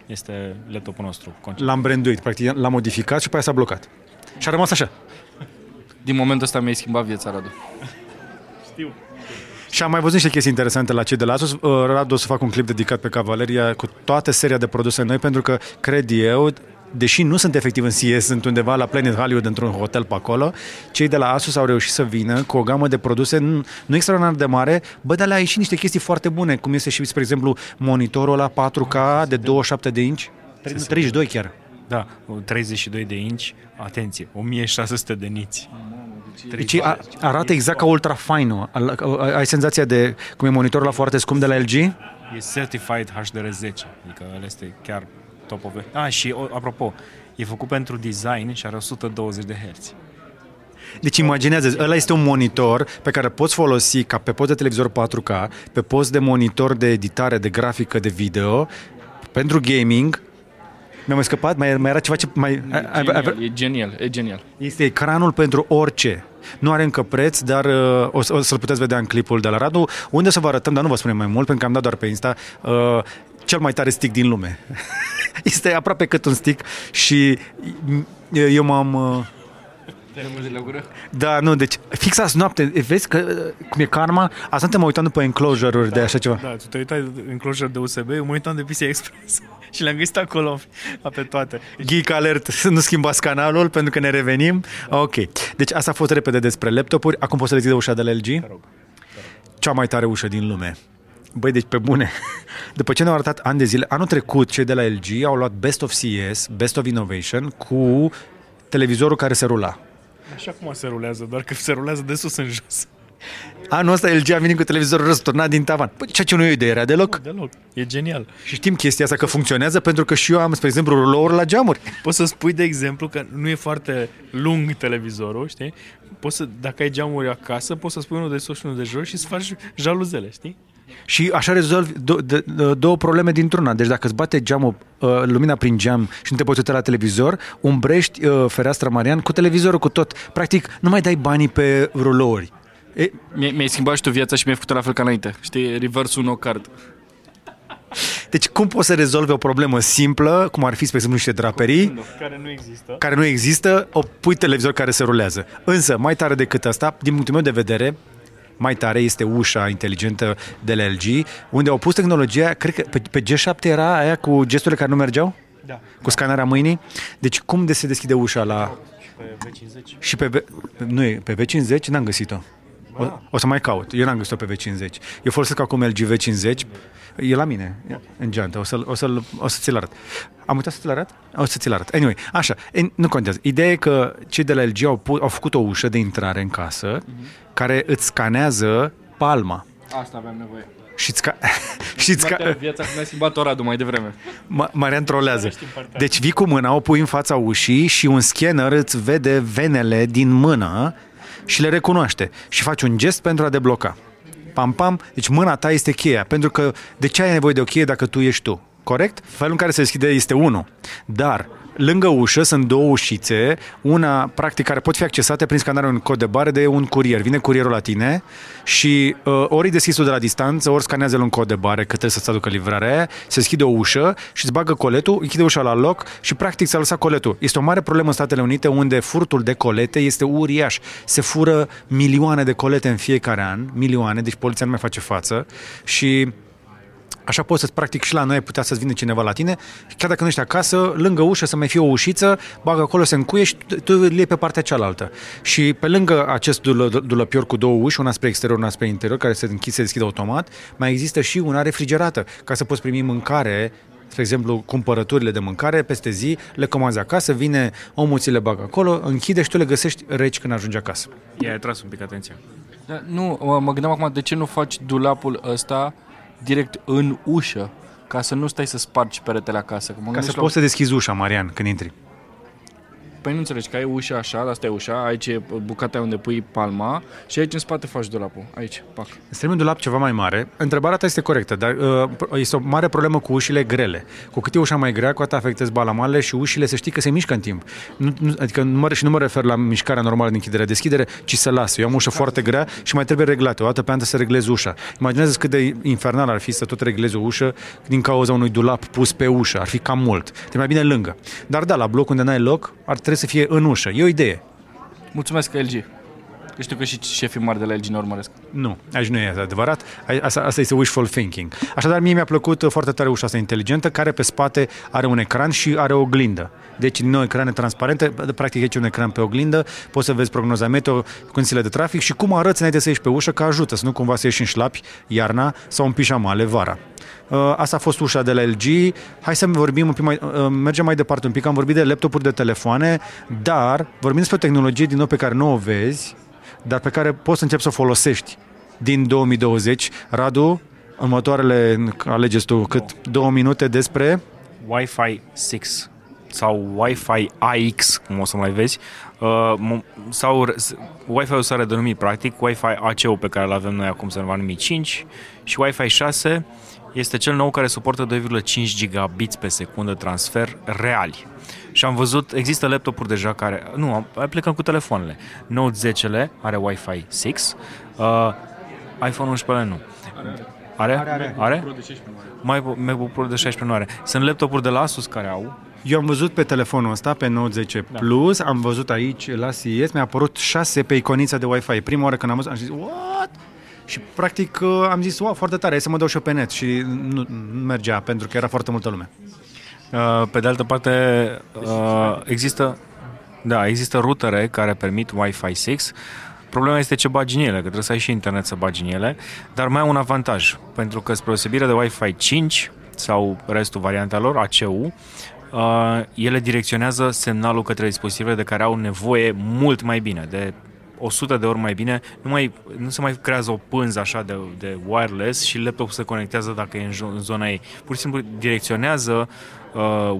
Este laptopul nostru. Concept. L-am branduit, practic l-am modificat și pe aia s-a blocat. Și a rămas așa. Din momentul ăsta mi-ai schimbat viața, Radu. Și am mai văzut niște chestii interesante la cei de la Asus. Uh, Radu o să fac un clip dedicat pe Cavaleria cu toată seria de produse noi, pentru că, cred eu, deși nu sunt efectiv în CS, sunt undeva la Planet Hollywood într-un hotel pe acolo, cei de la Asus au reușit să vină cu o gamă de produse nu, nu extraordinar de mare, bă, dar le-a ieșit niște chestii foarte bune, cum este și, spre exemplu, monitorul la 4K de 27 de inch, 32 chiar. Da, 32 de inch, atenție, 1600 de niți. Deci a, arată exact ca ultra fine Ai senzația de cum e monitorul la foarte scump de la LG? E certified HDR10, adică ăla este chiar top of the... Ah, și o, apropo, e făcut pentru design și are 120 de Hz. Deci imaginează, ăla este un monitor pe care poți folosi ca pe post de televizor 4K, pe post de monitor de editare, de grafică, de video, pentru gaming. Mi-a mai scăpat? Mai, mai era ceva ce... Mai, ai- ai- ai- Genial, e genial, e genial. este ecranul pentru orice. Nu are încă preț, dar uh, o, să- o să-l puteți vedea în clipul de la Radu, unde să vă arătăm, dar nu vă spunem mai mult, pentru că am dat doar pe Insta, uh, cel mai tare stick din lume. este aproape cât un stick și eu m-am... Uh, de la gură? da, nu, deci fix azi noapte, vezi că uh, cum e karma, asta te mă uitam după enclosure-uri de așa ceva. Da, tu te uitai în closure de USB, eu mă uitam de PC Express și le-am găsit acolo pe toate. Geek alert, să nu schimbați canalul pentru că ne revenim. Ok. Deci asta a fost repede despre laptopuri. Acum poți să deschide ușa de la LG? Cea mai tare ușă din lume. Băi, deci pe bune. După ce ne-au arătat ani de zile, anul trecut cei de la LG au luat Best of CS, Best of Innovation cu televizorul care se rula. Așa cum se rulează, doar că se rulează de sus în jos. Anul ăsta LG a venit cu televizorul răsturnat din tavan. Păi, ceea ce nu e o idee rea deloc. Deloc. E genial. Și știm chestia asta că funcționează pentru că și eu am, spre exemplu, rulouri la geamuri. Poți să spui, de exemplu, că nu e foarte lung televizorul, știi? Poți să, dacă ai geamuri acasă, poți să spui unul de sus și unul de jos și să faci jaluzele, știi? Și așa rezolvi do- de- de- două probleme dintr-una. Deci dacă îți bate geamul, uh, lumina prin geam și nu te poți uita la televizor, umbrești uh, fereastra Marian cu televizorul, cu tot. Practic, nu mai dai banii pe rulouri. E, Mi- Mi-ai schimbat și tu viața și mi-ai făcut la fel ca înainte. Știi, reverse no card. deci cum poți să rezolvi o problemă simplă, cum ar fi, spre exemplu, niște draperii, Care nu există. care nu există, o pui televizor care se rulează. Însă, mai tare decât asta, din punctul meu de vedere, mai tare este ușa inteligentă de la LG, unde au pus tehnologia, cred că pe, pe G7 era aia cu gesturile care nu mergeau? Da. Cu scanarea mâinii? Deci cum de se deschide ușa la... Pe V50. Și pe... V... Nu e, pe V50 n-am găsit-o. O, o să mai caut. Eu n-am găsit-o pe V50. Eu folosesc acum LG V50. E la mine, în geantă. O, să, o, să, o să ți-l arăt. Am uitat să ți-l arăt? O să ți-l arăt. Anyway, așa, e, nu contează. Ideea e că cei de la LG au, pu- au făcut o ușă de intrare în casă care îți scanează palma. Asta aveam nevoie. Și îți ca... și îți ca... Viața, viața mi-a schimbat-o Radu mai devreme. Ma- Marian trolează. Deci vii cu mâna, o pui în fața ușii și un scanner îți vede venele din mână și le recunoaște. Și faci un gest pentru a debloca. Pam, pam. Deci mâna ta este cheia. Pentru că de ce ai nevoie de o cheie dacă tu ești tu? Corect? Felul în care se deschide este unul. Dar lângă ușă sunt două ușițe, una practic care pot fi accesate prin scanarea unui cod de bare de un curier. Vine curierul la tine și uh, ori e deschis de la distanță, ori scanează un cod de bare că trebuie să-ți aducă livrarea aia, se deschide o ușă și îți bagă coletul, închide ușa la loc și practic s-a lăsat coletul. Este o mare problemă în Statele Unite unde furtul de colete este uriaș. Se fură milioane de colete în fiecare an, milioane, deci poliția nu mai face față și Așa poți să-ți practic și la noi ai putea să-ți vină cineva la tine, chiar dacă nu ești acasă, lângă ușă să mai fie o ușiță, bagă acolo, se încuie și tu- tu îl iei pe partea cealaltă. Și pe lângă acest dulă, dulăpior cu două uși, una spre exterior, una spre interior, care se închide, se deschide automat, mai există și una refrigerată, ca să poți primi mâncare spre exemplu, cumpărăturile de mâncare peste zi, le comanzi acasă, vine omul, ți le bagă acolo, închide și tu le găsești reci când ajungi acasă. I-ai atras un pic atenția. Da, nu, mă- mă gândeam acum de ce nu faci dulapul ăsta direct în ușă, ca să nu stai să spargi peretele acasă. Că mă Ca gândesc să la- poți să deschizi ușa, Marian, când intri. Păi nu înțelegi că ai ușa așa, asta e ușa, aici e bucata unde pui palma și aici în spate faci dulapul. Aici, pac. Îți trebuie un dulap ceva mai mare. Întrebarea ta este corectă, dar uh, este o mare problemă cu ușile grele. Cu cât e ușa mai grea, cu atât afectezi balamale și ușile să știi că se mișcă în timp. Nu, nu, adică nu mă, și nu mă refer la mișcarea normală de închidere-deschidere, ci să lasă. Eu am ușă foarte grea și mai trebuie reglată. O dată pe an să reglezi ușa. Imaginează cât de infernal ar fi să tot reglezi o ușă din cauza unui dulap pus pe ușă. Ar fi cam mult. Te mai bine lângă. Dar da, la bloc unde n-ai loc, ar trebui să fie în ușă. E o idee. Mulțumesc, LG. Că știu că și șefii mari de la LG ne urmăresc. Nu, aici nu e adevărat. Ai- Asta, asta este wishful thinking. Așadar, mie mi-a plăcut uh, foarte tare ușa asta inteligentă, care pe spate are un ecran și are o oglindă. Deci, din nou, ecrane transparente, practic aici e un ecran pe oglindă, poți să vezi prognoza meteo, condițiile de trafic și cum arăți înainte să ieși pe ușă, că ajută, să nu cumva să ieși în șlapi iarna sau în pișamale vara. Uh, Asta a fost ușa de la LG. Hai să vorbim un pic mai, uh, mergem mai departe un pic. Am vorbit de laptopuri, de telefoane, dar vorbim despre o tehnologie din nou pe care nu o vezi, dar pe care poți să începi să o folosești din 2020. Radu, următoarele, alegeți tu cât, două minute despre... Wi-Fi 6 sau Wi-Fi AX, cum o să mai vezi, uh, mo- sau re- s- Wi-Fi-ul s-a redenumit practic, Wi-Fi ACO pe care îl avem noi acum se va numi 5 și Wi-Fi 6 este cel nou care suportă 2,5 gigabits pe secundă transfer reali. Și am văzut, există laptopuri deja care, nu, am- plecăm cu telefoanele. Note 10-le are Wi-Fi 6, uh, iPhone 11 nu. Are? Are? are. are? Mai MacBook Pro de 16 nu are. Sunt laptopuri de la Asus care au. Eu am văzut pe telefonul ăsta, pe Note 10 da. Plus, am văzut aici la CES, mi-a apărut 6 pe iconița de Wi-Fi. Prima oară când am văzut, am zis, what? Și practic uh, am zis, wow, foarte tare, hai să mă dau și eu pe net. Și nu, nu mergea, pentru că era foarte multă lume. Uh, Pe de altă parte, uh, există, da, există rutere care permit Wi-Fi 6. Problema este ce bagi în ele, că trebuie să ai și internet să bagi în ele, dar mai au un avantaj, pentru că spre osebire de Wi-Fi 5 sau restul variantelor, ACU, uh, ele direcționează semnalul către dispozitivele de care au nevoie mult mai bine, de 100 de ori mai bine, nu, mai, nu se mai creează o pânză așa de, de wireless și laptopul se conectează dacă e în, jo- în zona ei. Pur și simplu direcționează uh,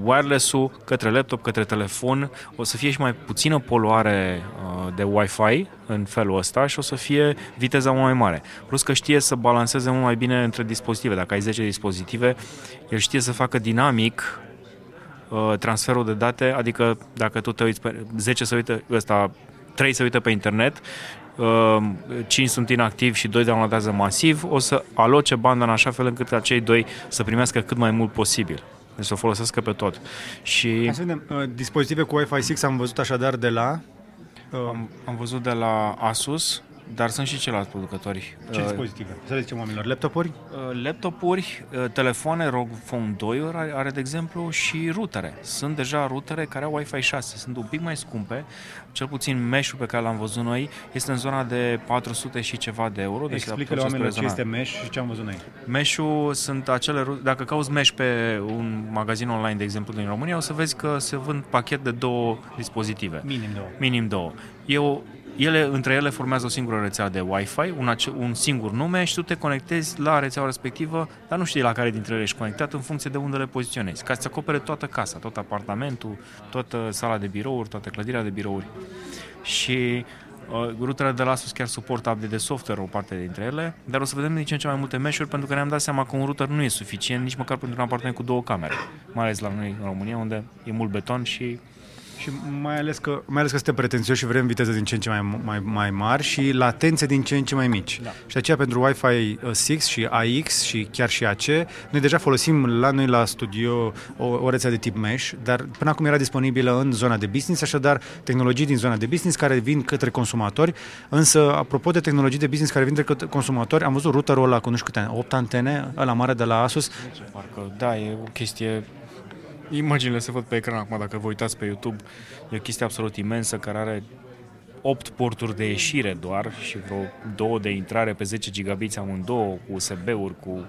wireless-ul către laptop, către telefon, o să fie și mai puțină poluare uh, de Wi-Fi în felul ăsta și o să fie viteza mult mai mare. Plus că știe să balanceze mult mai bine între dispozitive. Dacă ai 10 dispozitive, el știe să facă dinamic uh, transferul de date, adică dacă tu te uiți pe 10 să uită ăsta 3 se uită pe internet, uh, 5 sunt inactivi și 2 downloadează masiv, o să aloce banda în așa fel încât acei doi să primească cât mai mult posibil. Deci să o folosească pe tot. Și Hai să vedem, uh, dispozitive cu Wi-Fi 6 am văzut așadar de la... Uh, am, am văzut de la Asus, dar sunt și ceilalți producători. ce Uh, dispozitive? Să le zicem oamenilor, laptopuri? Uh, laptopuri, uh, telefoane, ROG Phone 2 are, are de exemplu și rutere. Sunt deja rutere care au Wi-Fi 6, sunt un pic mai scumpe, cel puțin mesh-ul pe care l-am văzut noi este în zona de 400 și ceva de euro. Deci Explică-le la oamenilor ce rezonat. este mesh și ce am văzut noi. Mesh-ul sunt acele, ru- dacă cauți mesh pe un magazin online, de exemplu, din România, o să vezi că se vând pachet de două dispozitive. Minim două. Minim două. Eu, ele, între ele formează o singură rețea de Wi-Fi, un, ace- un singur nume și tu te conectezi la rețeaua respectivă, dar nu știi la care dintre ele ești conectat în funcție de unde le poziționezi, ca să acopere toată casa, tot apartamentul, toată sala de birouri, toată clădirea de birouri. Și uh, ruterele de la Asus chiar suportă update de software, o parte dintre ele, dar o să vedem din ce în ce mai multe mesh pentru că ne-am dat seama că un router nu e suficient nici măcar pentru un apartament cu două camere, mai ales la noi în România, unde e mult beton și Și mai ales că, mai ales că suntem pretențioși și vrem viteze din ce în ce mai, mai, mai mari și latențe din ce în ce mai mici. Da. Și de aceea pentru Wi-Fi 6 și AX și chiar și AC, noi deja folosim la noi la studio o, o rețea de tip mesh, dar până acum era disponibilă în zona de business, așadar tehnologii din zona de business care vin către consumatori, însă apropo de tehnologii de business care vin către consumatori, am văzut routerul ăla cu nu știu câte, 8 antene, ăla mare de la Asus, Parcă, da, e o chestie... Imaginile se văd pe ecran acum, dacă vă uitați pe YouTube. E o chestie absolut imensă care are 8 porturi de ieșire doar și vreo 2 de intrare pe 10 gigabits amândouă, cu USB-uri, cu...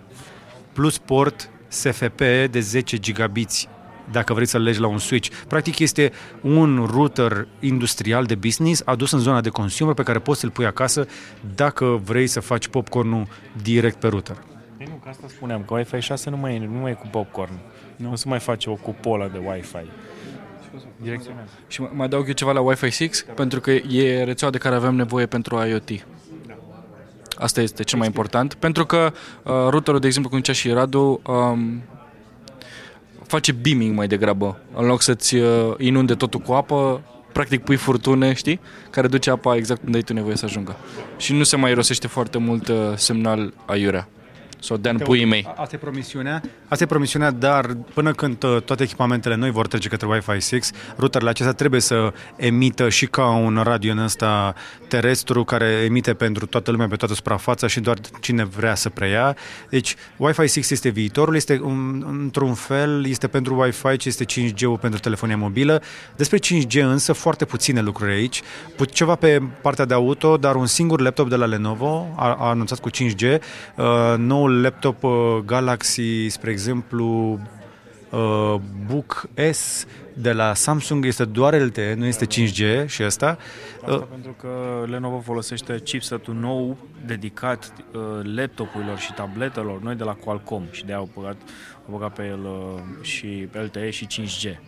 plus port SFP de 10 gigabiți dacă vrei să-l legi la un switch. Practic este un router industrial de business adus în zona de consumer pe care poți să-l pui acasă dacă vrei să faci popcornul direct pe router. Păi nu, că asta spuneam, că Wi-Fi 6 nu mai e, nu mai e cu popcorn. Nu o să mai face o cupolă de Wi-Fi. Direcționează. Și mai adaug eu ceva la Wi-Fi 6, pentru că e rețeaua de care avem nevoie pentru IoT. Asta este cel mai important, pentru că uh, routerul, de exemplu, cum zicea și Radu, um, face beaming mai degrabă. În loc să-ți uh, inunde totul cu apă, practic pui furtune, știi? Care duce apa exact unde ai tu nevoie să ajungă. Și nu se mai irosește foarte mult uh, semnal aiurea. Sau Dan puii mei. Asta e promisiunea, asta e promisiunea, dar până când uh, toate echipamentele noi vor trece către Wi-Fi 6, routerele acestea trebuie să emită și ca un radio în ăsta terestru care emite pentru toată lumea pe toată suprafața și doar cine vrea să preia. Deci Wi-Fi 6 este viitorul, este un, într-un fel este pentru Wi-Fi ce este 5G-ul pentru telefonia mobilă. Despre 5G însă foarte puține lucruri aici. Pu- Ceva pe partea de auto, dar un singur laptop de la Lenovo a, a anunțat cu 5G. Uh, noul laptop uh, Galaxy, spre exemplu, uh, Book S de la Samsung este doar LTE, nu este 5G și asta. Asta Uh, pentru că Lenovo folosește chipsetul nou dedicat uh, laptopurilor și tabletelor noi de la Qualcomm și de au băgat, au băgat pe el uh, și LTE și 5G.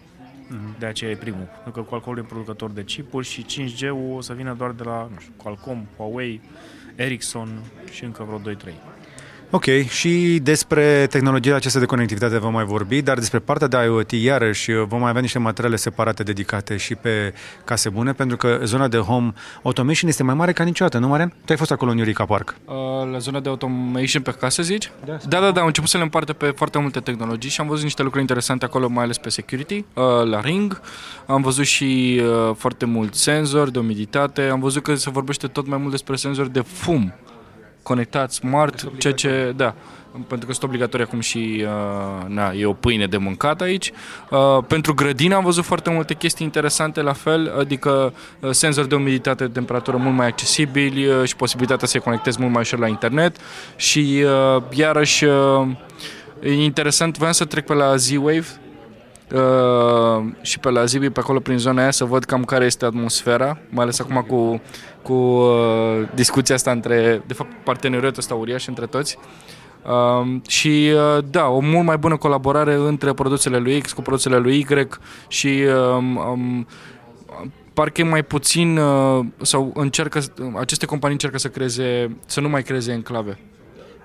De aceea e primul. Pentru că Qualcomm e producător de chipuri și 5G-ul o să vină doar de la nu știu, Qualcomm, Huawei, Ericsson și încă vreo 2-3. Ok, și despre tehnologiile acestea de conectivitate vom mai vorbi, dar despre partea de IoT, iarăși, vom mai avea niște materiale separate dedicate și pe case bune, pentru că zona de home automation este mai mare ca niciodată, nu, Marian? Tu ai fost acolo în Eureka Park. Uh, la zona de automation pe casă, zici? Da, da, da, am început să le împarte pe foarte multe tehnologii și am văzut niște lucruri interesante acolo, mai ales pe security, uh, la Ring. Am văzut și uh, foarte mult senzori de umiditate, am văzut că se vorbește tot mai mult despre senzori de fum conectat, smart, ceea ce, da, pentru că sunt obligatorii acum și uh, na, e o pâine de mâncat aici. Uh, pentru grădină am văzut foarte multe chestii interesante la fel, adică uh, senzori de umiditate, de temperatură mult mai accesibili uh, și posibilitatea să se conectezi mult mai ușor la internet. Și uh, iarăși uh, e interesant, voiam să trec pe la Z-Wave, Uh, și pe la Zibi, pe acolo prin zona aia, să văd cam care este atmosfera, mai ales acum cu, cu uh, discuția asta între, de fapt, parteneriatul ăsta uriaș între toți. Uh, și uh, da, o mult mai bună colaborare între produsele lui X cu produsele lui Y și um, um, parcă e mai puțin uh, sau încearcă, aceste companii încearcă să creeze, să nu mai creeze enclave.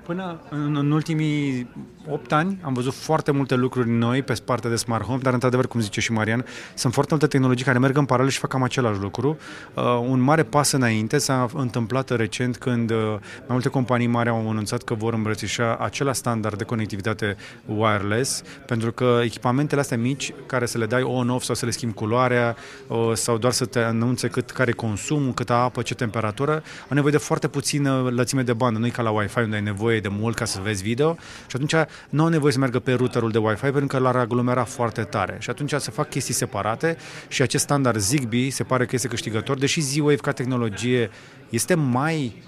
Până în, în ultimii 8 ani am văzut foarte multe lucruri noi pe partea de smart home, dar într-adevăr, cum zice și Marian, sunt foarte multe tehnologii care merg în paralel și fac cam același lucru. Uh, un mare pas înainte s-a întâmplat recent când uh, mai multe companii mari au anunțat că vor îmbrățișa același standard de conectivitate wireless, pentru că echipamentele astea mici, care să le dai on-off sau să le schimbi culoarea uh, sau doar să te anunțe cât care e consumul, câtă apă, ce temperatură, au nevoie de foarte puțină lățime de bandă, nu e ca la Wi-Fi unde ai nevoie de mult ca să vezi video și atunci nu au nevoie să meargă pe routerul de Wi-Fi pentru că l-ar aglomera foarte tare. Și atunci se fac chestii separate și acest standard Zigbee se pare că este câștigător, deși Z-Wave ca tehnologie este mai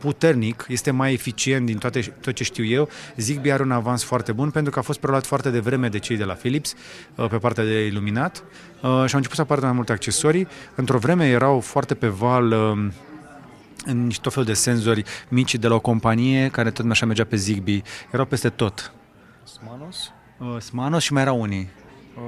puternic, este mai eficient din toate, tot ce știu eu. Zigbee are un avans foarte bun pentru că a fost preluat foarte devreme de cei de la Philips uh, pe partea de iluminat uh, și au început să apară mai multe accesorii. Într-o vreme erau foarte pe val uh, în niște tot fel de senzori mici de la o companie care tot așa mergea pe Zigbee. Erau peste tot. Smanos? Uh, Smanos și mai erau unii. Uh,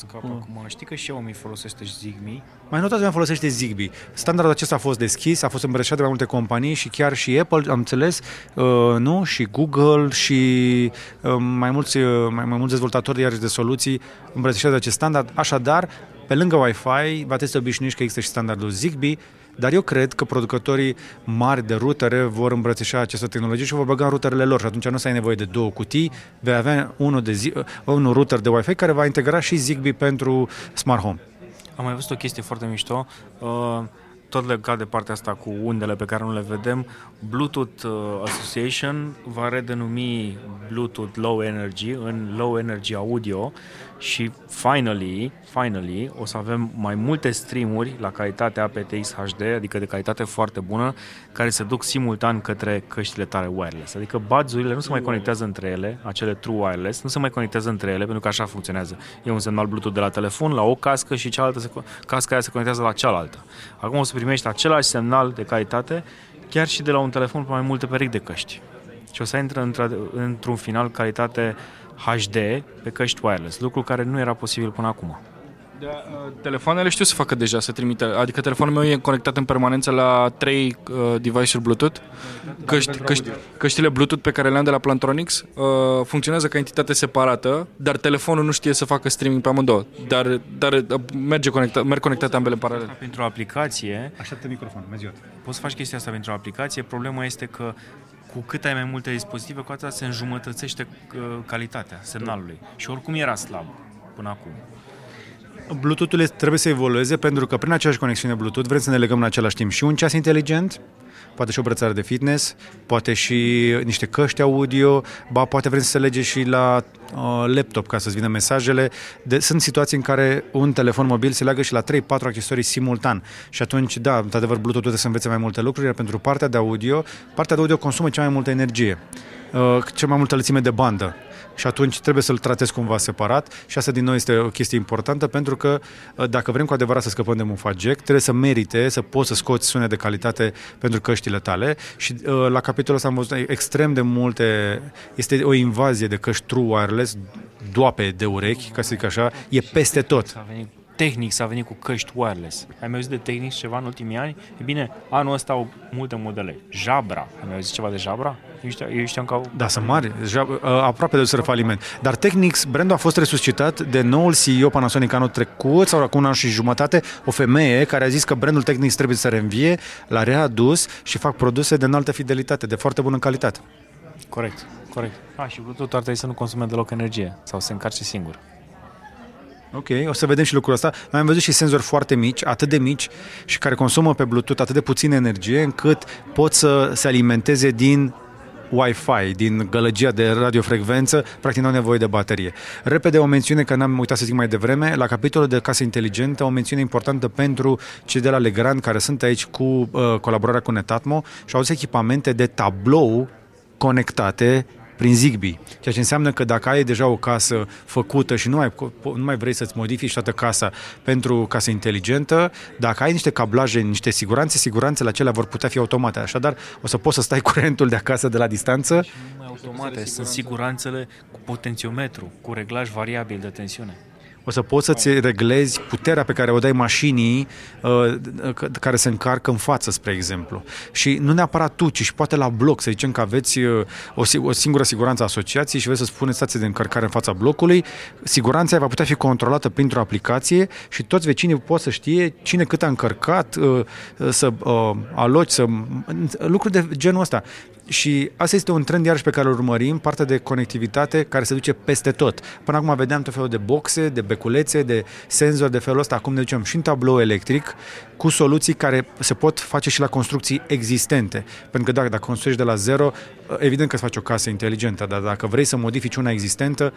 îmi scapă acum. Știi că Xiaomi folosește Zigbee? Mai nu toată lumea folosește Zigbee. Standardul acesta a fost deschis, a fost îmbrășat de mai multe companii și chiar și Apple, am înțeles, uh, nu? Și Google și uh, mai, mulți, uh, mai, mai mulți dezvoltatori iarăși de soluții îmbrățișează acest standard. Așadar, pe lângă Wi-Fi, va trebui să obișnuiești că există și standardul Zigbee, dar eu cred că producătorii mari de rutere vor îmbrățișa această tehnologie și vor băga în ruterele lor și atunci nu o să ai nevoie de două cutii, vei avea unul, de zi, unul router de Wi-Fi care va integra și Zigbee pentru smart home. Am mai văzut o chestie foarte mișto, uh, tot legat de partea asta cu undele pe care nu le vedem. Bluetooth uh, Association va redenumi Bluetooth Low Energy în Low Energy Audio și finally, finally o să avem mai multe streamuri la calitate aptX HD, adică de calitate foarte bună, care se duc simultan către căștile tare wireless. Adică buds-urile nu se mai conectează între ele, acele true wireless, nu se mai conectează între ele, pentru că așa funcționează. E un semnal Bluetooth de la telefon la o cască și cealaltă se, casca aia se conectează la cealaltă. Acum o să primești același semnal de calitate chiar și de la un telefon pe mai multe perechi de căști. Și o să intre într-un final calitate HD pe căști wireless, lucru care nu era posibil până acum. Da, uh, telefoanele știu să facă deja, să trimite. Adică telefonul meu e conectat în permanență la trei uh, device-uri Bluetooth. Căști, căști, căștile Bluetooth pe care le am de la Plantronics uh, funcționează ca entitate separată, dar telefonul nu știe să facă streaming pe amândouă. Dar, dar uh, merge conectat, merg conectate ambele în paralel. Pentru o aplicație, Așteaptă microfonul, mergi poți să faci chestia asta pentru o aplicație, problema este că cu cât ai mai multe dispozitive, cu atât se înjumătățește uh, calitatea semnalului. Și oricum era slab până acum. Bluetooth-ul este- trebuie să evolueze pentru că prin aceeași conexiune Bluetooth vrem să ne legăm în același timp și un ceas inteligent, poate și o brățară de fitness, poate și niște căști audio, ba poate vrem să se lege și la uh, laptop ca să-ți vină mesajele. De, sunt situații în care un telefon mobil se leagă și la 3-4 accesorii simultan și atunci, da, într-adevăr, Bluetooth trebuie să învețe mai multe lucruri, iar pentru partea de audio, partea de audio consumă cea mai multă energie, uh, cea mai multă lățime de bandă și atunci trebuie să-l tratezi cumva separat și asta din nou este o chestie importantă pentru că uh, dacă vrem cu adevărat să scăpăm de mufa jack, trebuie să merite, să poți să scoți sunet de calitate pentru căștile tale și uh, la capitolul ăsta am văzut extrem de multe, este o invazie de căști true wireless, doape de urechi, ca să zic așa, e peste tot. S-a venit tehnic s-a venit cu căști wireless. Ai mai auzit de tehnic ceva în ultimii ani? E bine, anul ăsta au multe modele. Jabra. Ai mai auzit ceva de Jabra? Eu știam, eu știam că au... Da, sunt mari, deja, uh, aproape de să faliment. Dar Technics, brandul a fost resuscitat de noul CEO Panasonic anul trecut sau acum un an și jumătate, o femeie care a zis că brandul Technics trebuie să se reînvie, l-a readus și fac produse de înaltă fidelitate, de foarte bună calitate. Corect, corect. A, și Bluetooth ar trebui să nu consume deloc energie sau să se încarce singur. Ok, o să vedem și lucrul ăsta. Noi am văzut și senzori foarte mici, atât de mici și care consumă pe Bluetooth atât de puțină energie încât pot să se alimenteze din Wi-Fi, din gălăgia de radiofrecvență, practic nu au nevoie de baterie. Repede o mențiune, că n-am uitat să zic mai devreme, la capitolul de casă inteligentă, o mențiune importantă pentru cei de la Legrand care sunt aici cu uh, colaborarea cu Netatmo și au adus echipamente de tablou conectate prin Zigbee, ceea ce înseamnă că dacă ai deja o casă făcută și nu mai, nu mai vrei să-ți modifici toată casa pentru casă inteligentă, dacă ai niște cablaje, niște siguranțe, siguranțele acelea vor putea fi automate. Așadar, o să poți să stai curentul de acasă de la distanță. Nu mai automate, sunt siguranțele cu potențiometru, cu reglaj variabil de tensiune. O să poți să-ți reglezi puterea pe care o dai mașinii uh, care se încarcă în față, spre exemplu. Și nu neapărat tu, ci și poate la bloc, să zicem că aveți uh, o, si- o singură siguranță a asociației și vreți să spuneți stație de încărcare în fața blocului, siguranța va putea fi controlată printr-o aplicație și toți vecinii pot să știe cine cât a încărcat, uh, să uh, aloci, să... lucruri de genul ăsta. Și asta este un trend iarăși pe care îl urmărim, partea de conectivitate care se duce peste tot. Până acum vedeam tot felul de boxe, de beculețe, de senzori de felul ăsta. Acum ne ducem și în tablou electric cu soluții care se pot face și la construcții existente. Pentru că dacă, dacă construiești de la zero, evident că îți faci o casă inteligentă, dar dacă vrei să modifici una existentă,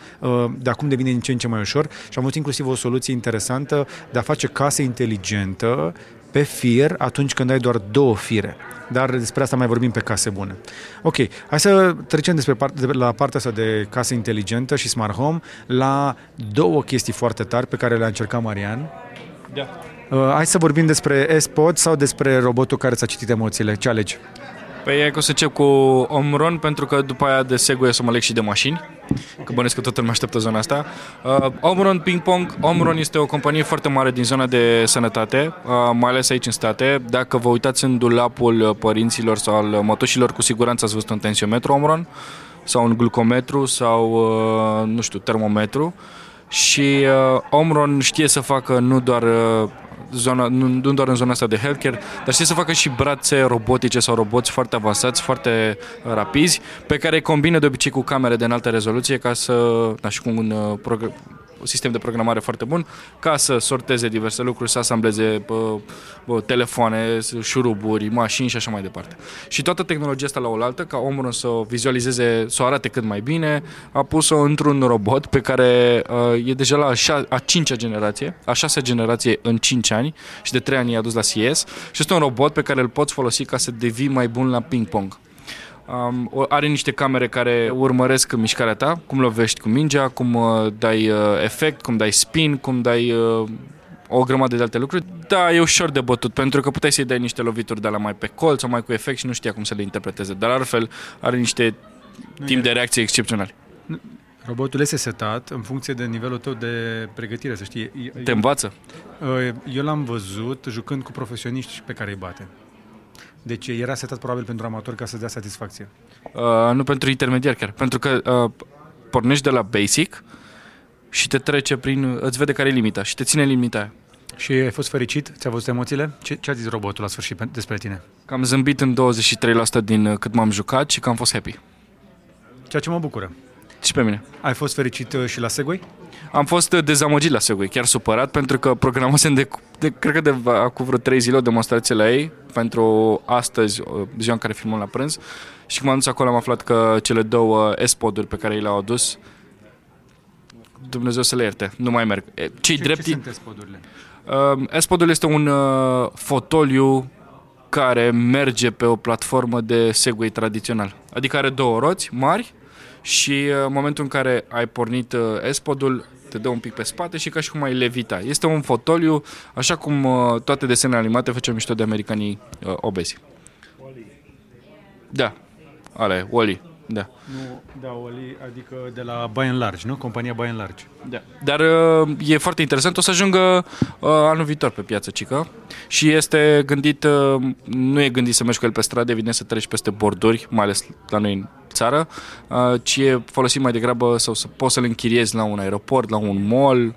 de acum devine din ce în ce mai ușor. Și am avut inclusiv o soluție interesantă de a face casă inteligentă pe fir atunci când ai doar două fire. Dar despre asta mai vorbim pe case bune. Ok, hai să trecem despre part, de, la partea asta de casă inteligentă și smart home la două chestii foarte tari pe care le-a încercat Marian. Da. Uh, hai să vorbim despre S-Pod sau despre robotul care ți-a citit emoțiile. Ce alegi? Păi e că o să încep cu Omron, pentru că după aia de Segway o să mă leg și de mașini, că bănesc că toată lumea așteaptă zona asta. Uh, Omron Ping Pong, Omron este o companie foarte mare din zona de sănătate, uh, mai ales aici în state. Dacă vă uitați în dulapul părinților sau al mătușilor, cu siguranță ați văzut un tensiometru Omron sau un glucometru sau, uh, nu știu, termometru. Și uh, Omron știe să facă nu doar uh, zona, nu, nu doar în zona asta de healthcare, dar știe să facă și brațe robotice sau roboți foarte avansați, foarte uh, rapizi, pe care îi combină de obicei cu camere de înaltă rezoluție ca să, da, și cu un uh, progr- un sistem de programare foarte bun ca să sorteze diverse lucruri, să asambleze bă, bă, telefoane, șuruburi, mașini și așa mai departe. Și toată tehnologia asta la oaltă, ca omul să o vizualizeze, să o arate cât mai bine, a pus-o într-un robot pe care uh, e deja la a, șa- a cincea generație, a șasea generație în 5 ani și de 3 ani i-a dus la CS și este un robot pe care îl poți folosi ca să devii mai bun la ping-pong. Um, o- are niște camere care urmăresc mișcarea ta, cum lovești cu mingea, cum uh, dai uh, efect, cum dai spin, cum dai uh, o grămadă de alte lucruri. Da, e ușor de bătut, pentru că puteai să-i dai niște lovituri de la mai pe colț sau mai cu efect și nu știa cum să le interpreteze. Dar altfel are niște timp de reacție excepțional. Robotul este setat în funcție de nivelul tău de pregătire, să știi. Eu- Te învață? Uh, Eu l-am văzut jucând cu profesioniști pe care îi bate. Deci era setat probabil pentru amator ca să dea satisfacție. Uh, nu pentru intermediar chiar. Pentru că uh, pornești de la basic și te trece prin... Îți vede care e limita și te ține în limita aia. Și ai fost fericit? Ți-a văzut emoțiile? Ce, ce a zis robotul la sfârșit pe- despre tine? Că am zâmbit în 23% din uh, cât m-am jucat și că am fost happy. Ceea ce mă bucură. Și pe mine. Ai fost fericit uh, și la Segway? Am fost uh, dezamăgit la Segway, chiar supărat, pentru că programasem de, de cred că de acum vreo 3 zile o demonstrație la ei, pentru astăzi, uh, ziua în care filmăm la prânz, și când m-am dus acolo am aflat că cele două S-poduri pe care i le-au adus, Dumnezeu să le ierte, nu mai merg. E, Cei Ce, drept, ce sunt spodurile? Uh, S-Podul este un uh, fotoliu care merge pe o platformă de Segway tradițional. Adică are două roți mari și uh, în momentul în care ai pornit uh, S-Podul, te dă un pic pe spate și ca și cum ai levita. Este un fotoliu, așa cum uh, toate desenele animate făceau mișto de americanii uh, obezi. Da, ale, Wally. Da. Nu, da, Oli, adică de la By and Large, nu? Compania By and Large. Da. Dar uh, e foarte interesant, o să ajungă uh, anul viitor pe piață, cică. Și este gândit, uh, nu e gândit să mergi cu el pe stradă, evident să treci peste borduri, mai ales la noi în țară, uh, ci e folosit mai degrabă sau să poți să-l închiriezi la un aeroport, la un mall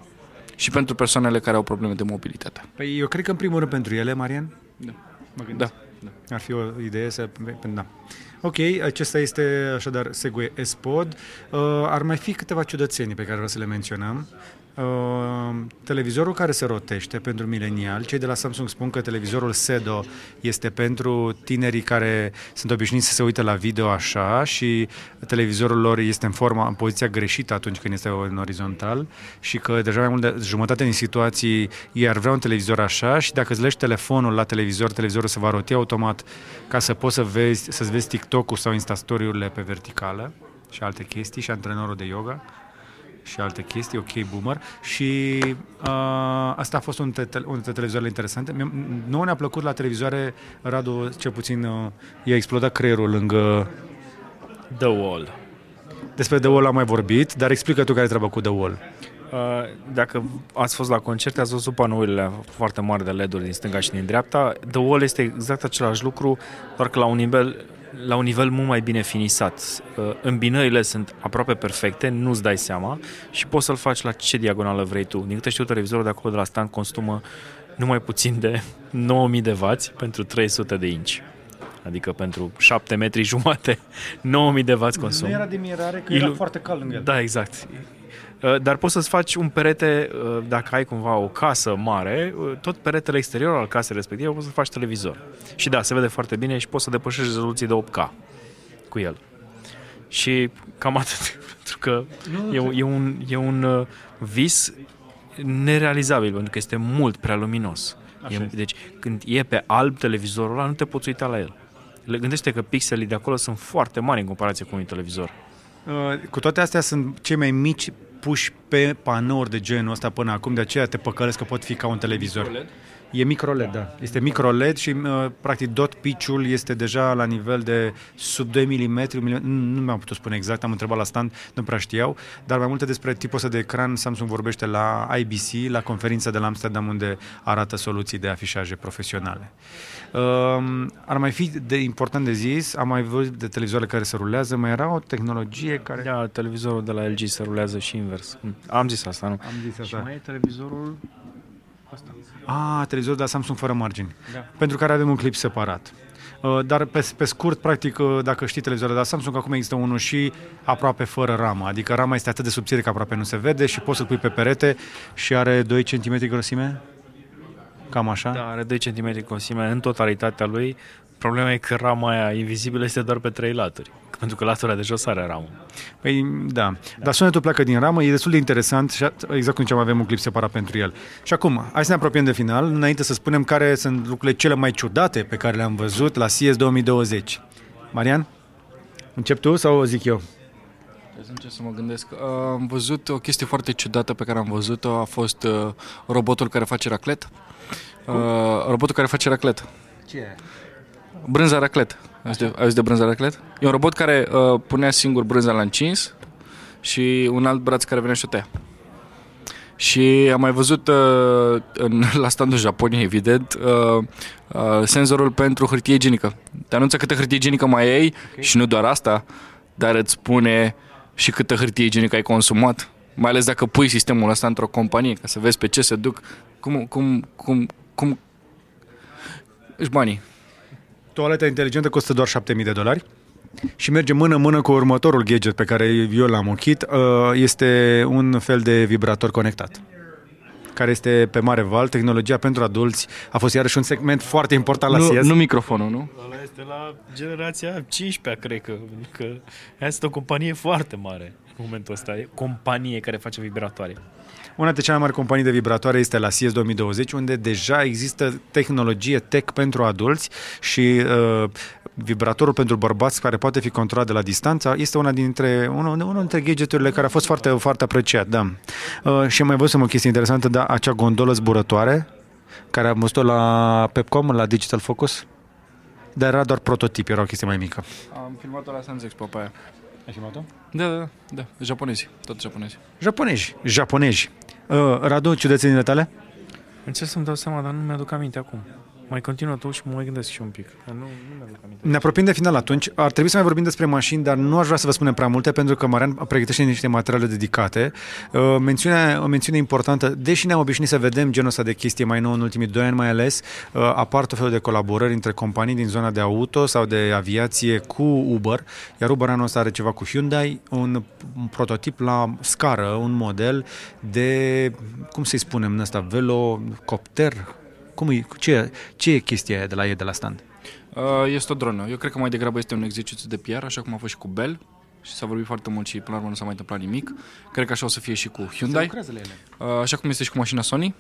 și pentru persoanele care au probleme de mobilitate. Păi eu cred că în primul rând pentru ele, Marian, Da. mă gândesc. Da. Ar fi o idee să... Da. Ok, acesta este așadar Segway S-Pod. Uh, ar mai fi câteva ciudățenii pe care vreau să le menționăm. Uh, televizorul care se rotește pentru milenial. Cei de la Samsung spun că televizorul SEDO este pentru tinerii care sunt obișnuiți să se uite la video așa și televizorul lor este în forma, în poziția greșită atunci când este în orizontal și că deja mai mult de jumătate din situații ei ar vrea un televizor așa și dacă îți legi telefonul la televizor, televizorul se va roti automat ca să poți să vezi, să-ți vezi TikTok-ul sau Instastory-urile pe verticală și alte chestii și antrenorul de yoga și alte chestii, ok, boomer. Și uh, asta a fost un, te- unul dintre televizoarele interesante. Mi- Nouă ne-a plăcut la televizoare, Radu, cel puțin, uh, i-a explodat creierul lângă... The Wall. Despre The Wall am mai vorbit, dar explică tu care e treaba cu The Wall. Uh, Dacă ați fost la concerte, ați văzut panourile foarte mari de LED-uri din stânga și din dreapta. The Wall este exact același lucru, doar că la un nivel la un nivel mult mai bine finisat. Uh, Îmbinările sunt aproape perfecte, nu-ți dai seama și poți să-l faci la ce diagonală vrei tu. Din câte știu, televizorul de acolo de la stand consumă numai puțin de 9000 de W pentru 300 de inch. Adică pentru 7 metri jumate, 9000 de W consum. Nu era de mirare că Ilu- era foarte cald lângă el. Da, exact. Uh, Dar poți să-ți faci un perete, uh, dacă ai cumva o casă mare, uh, tot peretele exterior al casei respective poți să faci televizor. Și da, se vede foarte bine și poți să depășești rezoluții de 8K cu el. Și cam atât, pentru că e, un- e un, e un uh, vis nerealizabil, pentru că este mult prea luminos. Așa E, este. deci, când e pe alb televizorul ăla, nu te poți uita la el. Le gândește că pixelii de acolo sunt foarte mari în comparație cu un televizor. Uh, Cu toate astea sunt cei mai mici puși pe panouri de genul ăsta până acum, de aceea te păcălesc că pot fi ca un televizor. E micro LED, da. Este micro LED și uh, practic dot pitch-ul este deja la nivel de sub 2 mm, nu, nu mi-am putut spune exact, am întrebat la stand, nu prea știau, dar mai multe despre tipul ăsta de ecran Samsung vorbește la IBC, la conferința de la Amsterdam unde arată soluții de afișaje profesionale. Uh, ar mai fi de important de zis, am mai văzut de televizoare care se rulează, mai era o tehnologie care... Da, televizorul de la LG se rulează și invers. Mm, Am zis asta, nu? Am zis Și asta. mai e televizorul ăsta. Ah, televizor de la Samsung fără margini. Da. Pentru care avem un clip separat. Uh, Dar pe, pe scurt, practic, uh, dacă știi televizorul de la Samsung, acum există unul și aproape fără ramă. Adică rama este atât de subțire că aproape nu se vede și poți să-l pui pe perete și are 2 cm grosime? Cam așa? Da, are 2 cm grosime în totalitatea lui. Problema e că rama aia invizibilă este doar pe 3 laturi. Pentru că latura de jos are ramă. Păi, da. Dar sunetul pleacă din ramă, e destul de interesant și exact cum ziceam, avem un clip separat pentru el. Și acum, hai să ne apropiem de final, înainte să spunem care sunt lucrurile cele mai ciudate pe care le-am văzut la CS 2020. Marian? Încep tu sau zic eu? Trebuie să încep să mă gândesc. Uh, Am văzut o chestie foarte ciudată pe care am văzut-o, a fost uh, robotul care face raclet. Uh, robotul care face raclet. Ce? Brânza raclet. Ai auzit de, ai auzit de brânza raclet? E un robot care uh, punea singur brânza la încins și un alt braț care venea și o tăia. Și am mai văzut uh, în, la standul Japoniei, evident, uh, uh, senzorul pentru hârtie igienică. Te anunță câtă hârtie igienică mai ai okay. și nu doar asta, dar îți spune și câtă hârtie igienică ai consumat. Mai ales dacă pui sistemul ăsta într-o companie, ca să vezi pe ce se duc, cum, cum, cum, cum își banii. Toaleta inteligentă costă doar 7000 de dolari și merge mână-mână cu următorul gadget pe care eu l-am ochit. Uh, este un fel de vibrator conectat care este pe mare val, tehnologia pentru adulți a fost iarăși un segment foarte important la nu, CS. Nu microfonul, nu? Ăla este la generația 15 cred că. că este o companie foarte mare în momentul ăsta. E companie care face vibratoare. Una dintre cele mai mari companii de vibratoare este la CS 2020, unde deja există tehnologie tech pentru adulți și uh, vibratorul pentru bărbați care poate fi controlat de la distanță este una dintre, unul, unul dintre gadgeturile care a fost foarte, foarte apreciat, da. Uh, și mai văzut o chestie interesantă, da, acea gondolă zburătoare care am văzut-o la Pepcom, la Digital Focus, dar era doar prototip, era o chestie mai mică. Am filmat-o la Sans Expo pe aia. Ai filmat-o? Da, da, da, japonezi, tot japonezi. Japonezi, japonezi. Uh, Radu, ciudățenile tale? Încerc să-mi dau seama, dar nu mi-aduc aminte acum. Mai continuă tu și mă mai gândesc și un pic. Nu, nu mi-aduc aminte. Ne apropiem de final atunci. Ar trebui să mai vorbim despre mașini, dar nu aș vrea să vă spunem prea multe, pentru că Marian pregătește niște materiale dedicate. Uh, mențiunea, o mențiune importantă, deși ne-am obișnuit să vedem genul ăsta de chestie mai nou în ultimii doi ani mai ales, uh, apar tot felul de colaborări între companii din zona de auto sau de aviație cu Uber, iar Uber anul ăsta are ceva cu Hyundai, un, un prototip la scară, un model de, cum să-i spunem în ăsta, velocopter, cum e, ce, ce e chestia aia de la ei de la stand? Uh, este o dronă. Eu cred că mai degrabă este un exercițiu de PR, așa cum a fost și cu Bell și s-a vorbit foarte mult și până la urmă nu s-a mai întâmplat nimic. Cred că așa o să fie și cu Hyundai. Se ele. Uh, așa cum este și cu mașina Sony.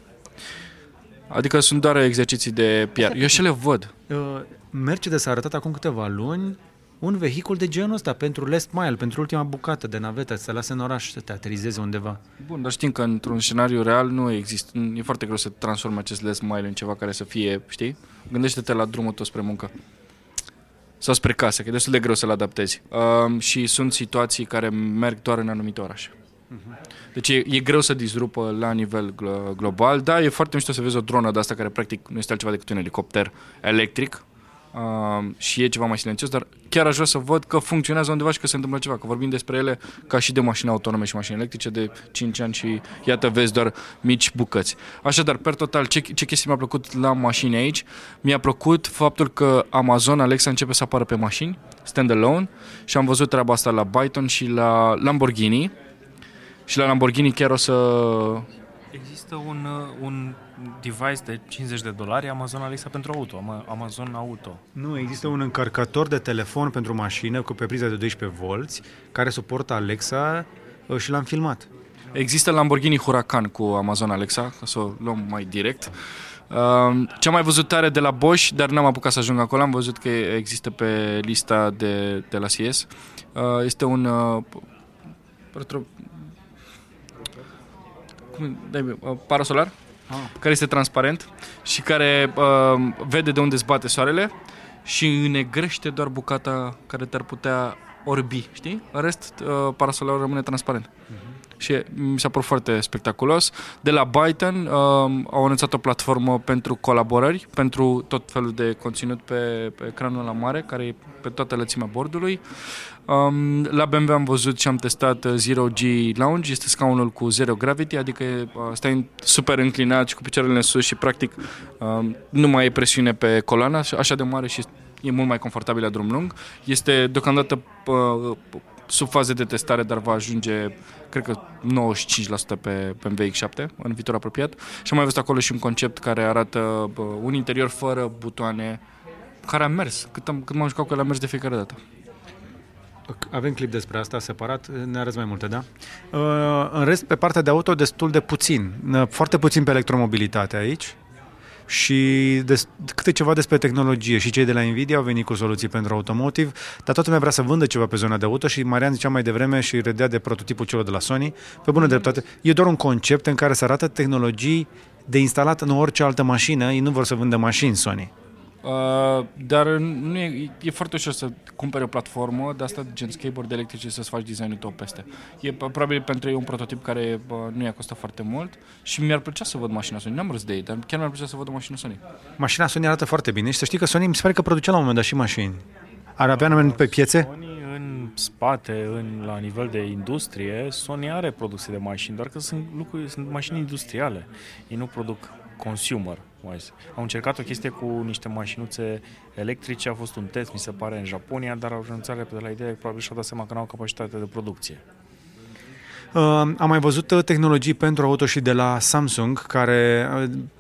Adică sunt doar exerciții de PR. Eu și le văd. Uh, Mercedes a arătat acum câteva luni un vehicul de genul ăsta pentru last mile, pentru ultima bucată de navetă, să lase în oraș să te aterizeze undeva. Bun, dar știm că într-un scenariu real nu există, e foarte greu să transformi acest last mile în ceva care să fie, știi? Gândește-te la drumul tău spre muncă sau spre casă, că e destul de greu să-l adaptezi. Um, și sunt situații care merg doar în anumite orașe. Deci e, e greu să disrupă la nivel glo- global. Da, e foarte mișto să vezi o dronă de asta care practic nu este altceva decât un elicopter electric uh, și e ceva mai silențios, dar chiar aș vrea să văd că funcționează undeva și că se întâmplă ceva, că vorbim despre ele ca și de mașini autonome și mașini electrice de 5 ani și iată vezi doar mici bucăți. Așadar, per total, ce, ce chestii mi-a plăcut la mașini aici? Mi-a plăcut faptul că Amazon Alexa începe să apară pe mașini, standalone, și am văzut treaba asta la Byton și la Lamborghini, și la Lamborghini chiar o să... Există un, uh, un device de 50 de dolari, Amazon Alexa pentru auto, Ama- Amazon Auto. Nu, există un încărcător de telefon pentru mașină cu pe priză de 12 volți care suportă Alexa uh, și l-am filmat. Există Lamborghini Huracan cu Amazon Alexa, ca să o luăm mai direct. Uh, ce-am mai văzut tare de la Bosch, dar n-am apucat să ajung acolo, am văzut că există pe lista de, de la CS. Uh, este un uh, retro... cum, dai, uh, parasolar Ah. care este transparent și care uh, vede de unde zbate soarele și înnegrește doar bucata care te-ar putea orbi, știi? În rest, uh, parasolarul rămâne transparent. Și mi s-a părut foarte spectaculos. De la Byton uh, au anunțat o platformă pentru colaborări, pentru tot felul de conținut pe, pe ecranul la mare, care e pe toată lățimea bordului. Um, la BMW am văzut și am testat uh, Zero G Lounge, este scaunul cu Zero Gravity, adică uh, stai super înclinat și cu picioarele în sus și practic um, nu mai e presiune pe coloana, așa- așa de mare și e mult mai confortabil la drum lung. Este deocamdată uh, sub faze de testare, dar va ajunge, cred că 95% pe, pe MVX7 în viitor apropiat. Și am mai văzut acolo și un concept care arată bă, un interior fără butoane, care a mers. Cât, am, cât m-am jucat cu el, a mers de fiecare dată. Avem clip despre asta separat, ne arăți mai multe, da? Uh, În rest, pe partea de auto, destul de puțin. Uh, Foarte puțin pe electromobilitate aici și des, câte ceva despre tehnologie. Și cei de la Nvidia au venit cu soluții pentru automotive, dar toată lumea vrea să vândă ceva pe zona de auto și Marian zicea mai devreme și redea de prototipul celor de la Sony. Pe bună dreptate, e doar un concept în care se arată tehnologii de instalat în orice altă mașină, ei nu vor să vândă mașini Sony. Uh, dar nu e, e foarte ușor să cumpere o platformă de asta gen skateboard electrice să-ți faci designul tău peste. E probabil pentru ei un prototip care uh, nu i-a costat foarte mult și mi-ar plăcea să văd mașina Sony. N-am râs de ei, dar chiar mi-ar plăcea să văd o mașină Sony. Mașina Sony arată foarte bine și să știi că Sony mi se pare că producea la un moment dat și mașini. Ar avea nume pe piețe? Sony în spate, în, la nivel de industrie, Sony are produse de mașini, doar că sunt lucruri, sunt mașini industriale. Ei nu produc consumer wise. Au încercat o chestie cu niște mașinuțe electrice, a fost un test, mi se pare, în Japonia, dar au renunțat repede la idee, probabil și-au dat seama că nu au capacitate de producție. Uh, am mai văzut uh, tehnologii pentru auto și de la Samsung, care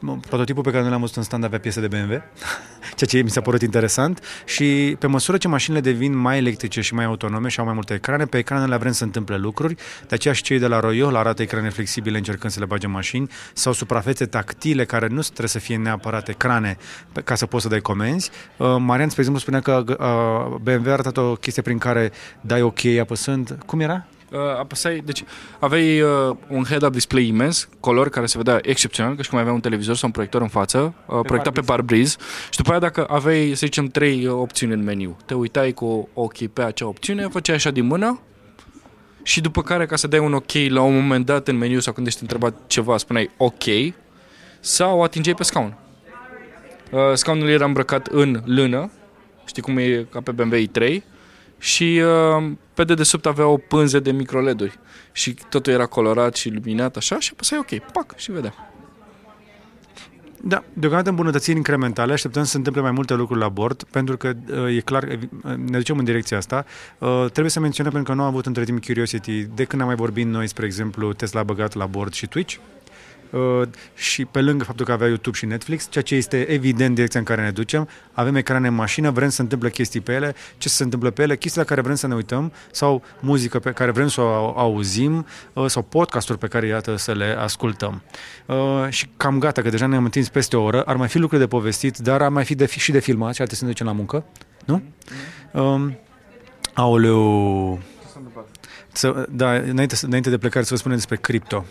uh, prototipul pe care noi l-am văzut în stand avea piese de BMW, ceea ce mi s-a părut interesant și pe măsură ce mașinile devin mai electrice și mai autonome și au mai multe ecrane, pe ecranele vrem să întâmple lucruri, de aceea și cei de la Royal arată ecrane flexibile încercând să le bage mașini sau suprafețe tactile care nu trebuie să fie neapărat ecrane ca să poți să dai comenzi. Uh, Marian, spre exemplu, spunea că uh, BMW a arătat o chestie prin care dai OK apăsând. Cum era? Uh, apăsai, deci aveai uh, un head-up display imens, color care se vedea excepțional, ca și cum avea un televizor sau un proiector în față, uh, proiectat pe parbriz și după aia dacă aveai, să zicem, trei uh, opțiuni în meniu, te uitai cu ochii pe acea opțiune, făceai așa din mână și după care ca să dai un ok la un moment dat în meniu sau când ești întrebat ceva, spuneai ok sau atingeai pe scaun. Uh, scaunul era îmbrăcat în lână, știi cum e ca pe BMW i3, și uh, pe dedesubt avea o pânză de microleduri și totul era colorat și luminat așa și apăsai ok, pac, și vedea. Da, deocamdată îmbunătățiri incrementale, așteptăm să se întâmple mai multe lucruri la bord, pentru că uh, e clar, uh, ne ducem în direcția asta. Uh, trebuie să menționăm, pentru că nu am avut între timp Curiosity, de când am mai vorbit noi, spre exemplu, Tesla a băgat la bord și Twitch, Uh, și pe lângă faptul că avea YouTube și Netflix, ceea ce este evident direcția în care ne ducem, avem ecrane în mașină, vrem să întâmple chestii pe ele, ce se întâmplă pe ele, chestii la care vrem să ne uităm sau muzică pe care vrem să o auzim uh, sau podcasturi pe care, iată, să le ascultăm. Uh, și cam gata, că deja ne-am întins peste o oră, ar mai fi lucruri de povestit, dar ar mai fi de, și de filmat și ar trebui să ne ducem la muncă, nu? Um, aoleu, să, da, înainte, înainte de plecare să vă spunem despre cripto.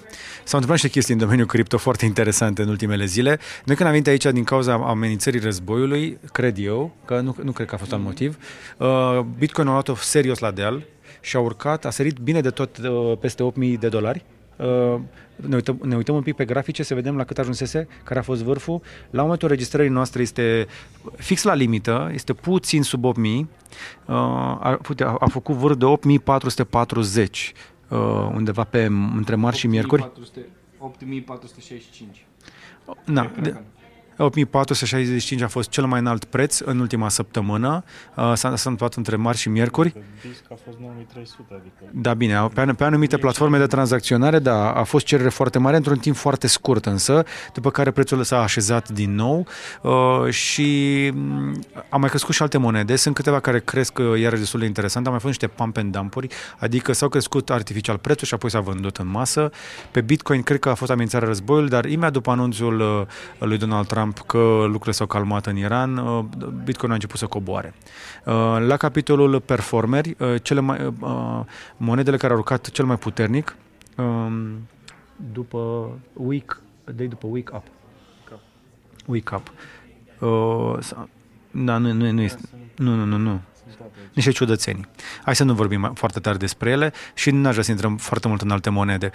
S-au întâmplat și chestii în domeniul cripto foarte interesante în ultimele zile. Noi când am venit aici din cauza amenințării războiului, cred eu, că nu, nu cred că a fost un motiv, uh, Bitcoin a luat-o serios la deal și a urcat, a sărit bine de tot uh, peste 8000 de dolari. Uh, ne uităm, ne uităm un pic pe grafice să vedem la cât ajunsese, care a fost vârful. La momentul înregistrării noastre este fix la limită, este puțin sub 8000, uh, a, a, a făcut vârf de 8440 uh, undeva pe între marți și miercuri. 8465. Na, de, 8465 a fost cel mai înalt preț în ultima săptămână. Uh, s-a, s-a întâmplat între marți și miercuri. a fost 9300, adică... Da, bine, pe, pe anumite platforme de tranzacționare, da, a fost cerere foarte mare într-un timp foarte scurt însă, după care prețul s-a așezat din nou uh, și mm, a mai crescut și alte monede. Sunt câteva care cresc uh, iarăși destul de interesant. Am mai fost niște pump and dump adică s-au crescut artificial prețul și apoi s-a vândut în masă. Pe Bitcoin cred că a fost amenințarea războiului, dar imediat după anunțul uh, lui Donald Trump Trump că lucrurile s-au calmat în Iran, uh, Bitcoin a început să coboare. Uh, la capitolul performeri, uh, cele mai, monedele care au urcat cel mai puternic um, după week, de după week up. Week up. Da, nu, nu, nu este. Nu, nu, nu, nu niște ciudățenii. Hai să nu vorbim foarte tare despre ele și n-aș vrea să intrăm foarte mult în alte monede.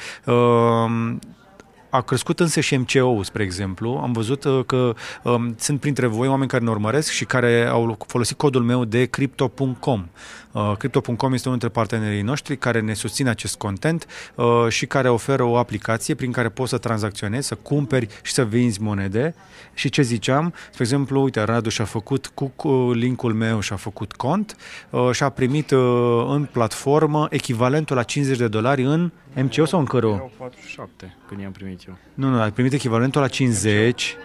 Uh, a crescut însă și MCO, spre exemplu. Am văzut uh, că um, sunt printre voi oameni care ne urmăresc și care au folosit codul meu de crypto.com. Uh, crypto.com este unul dintre partenerii noștri care ne susține acest content uh, și care oferă o aplicație prin care poți să tranzacționezi, să cumperi și să vinzi monede. Și ce ziceam? Spre exemplu, uite, Radu și-a făcut cu linkul meu și-a făcut cont uh, și a primit uh, în platformă echivalentul la 50 de dolari în MCO sau în căro? Erau 47 când i-am primit eu. Nu, nu, a primit echivalentul la 50,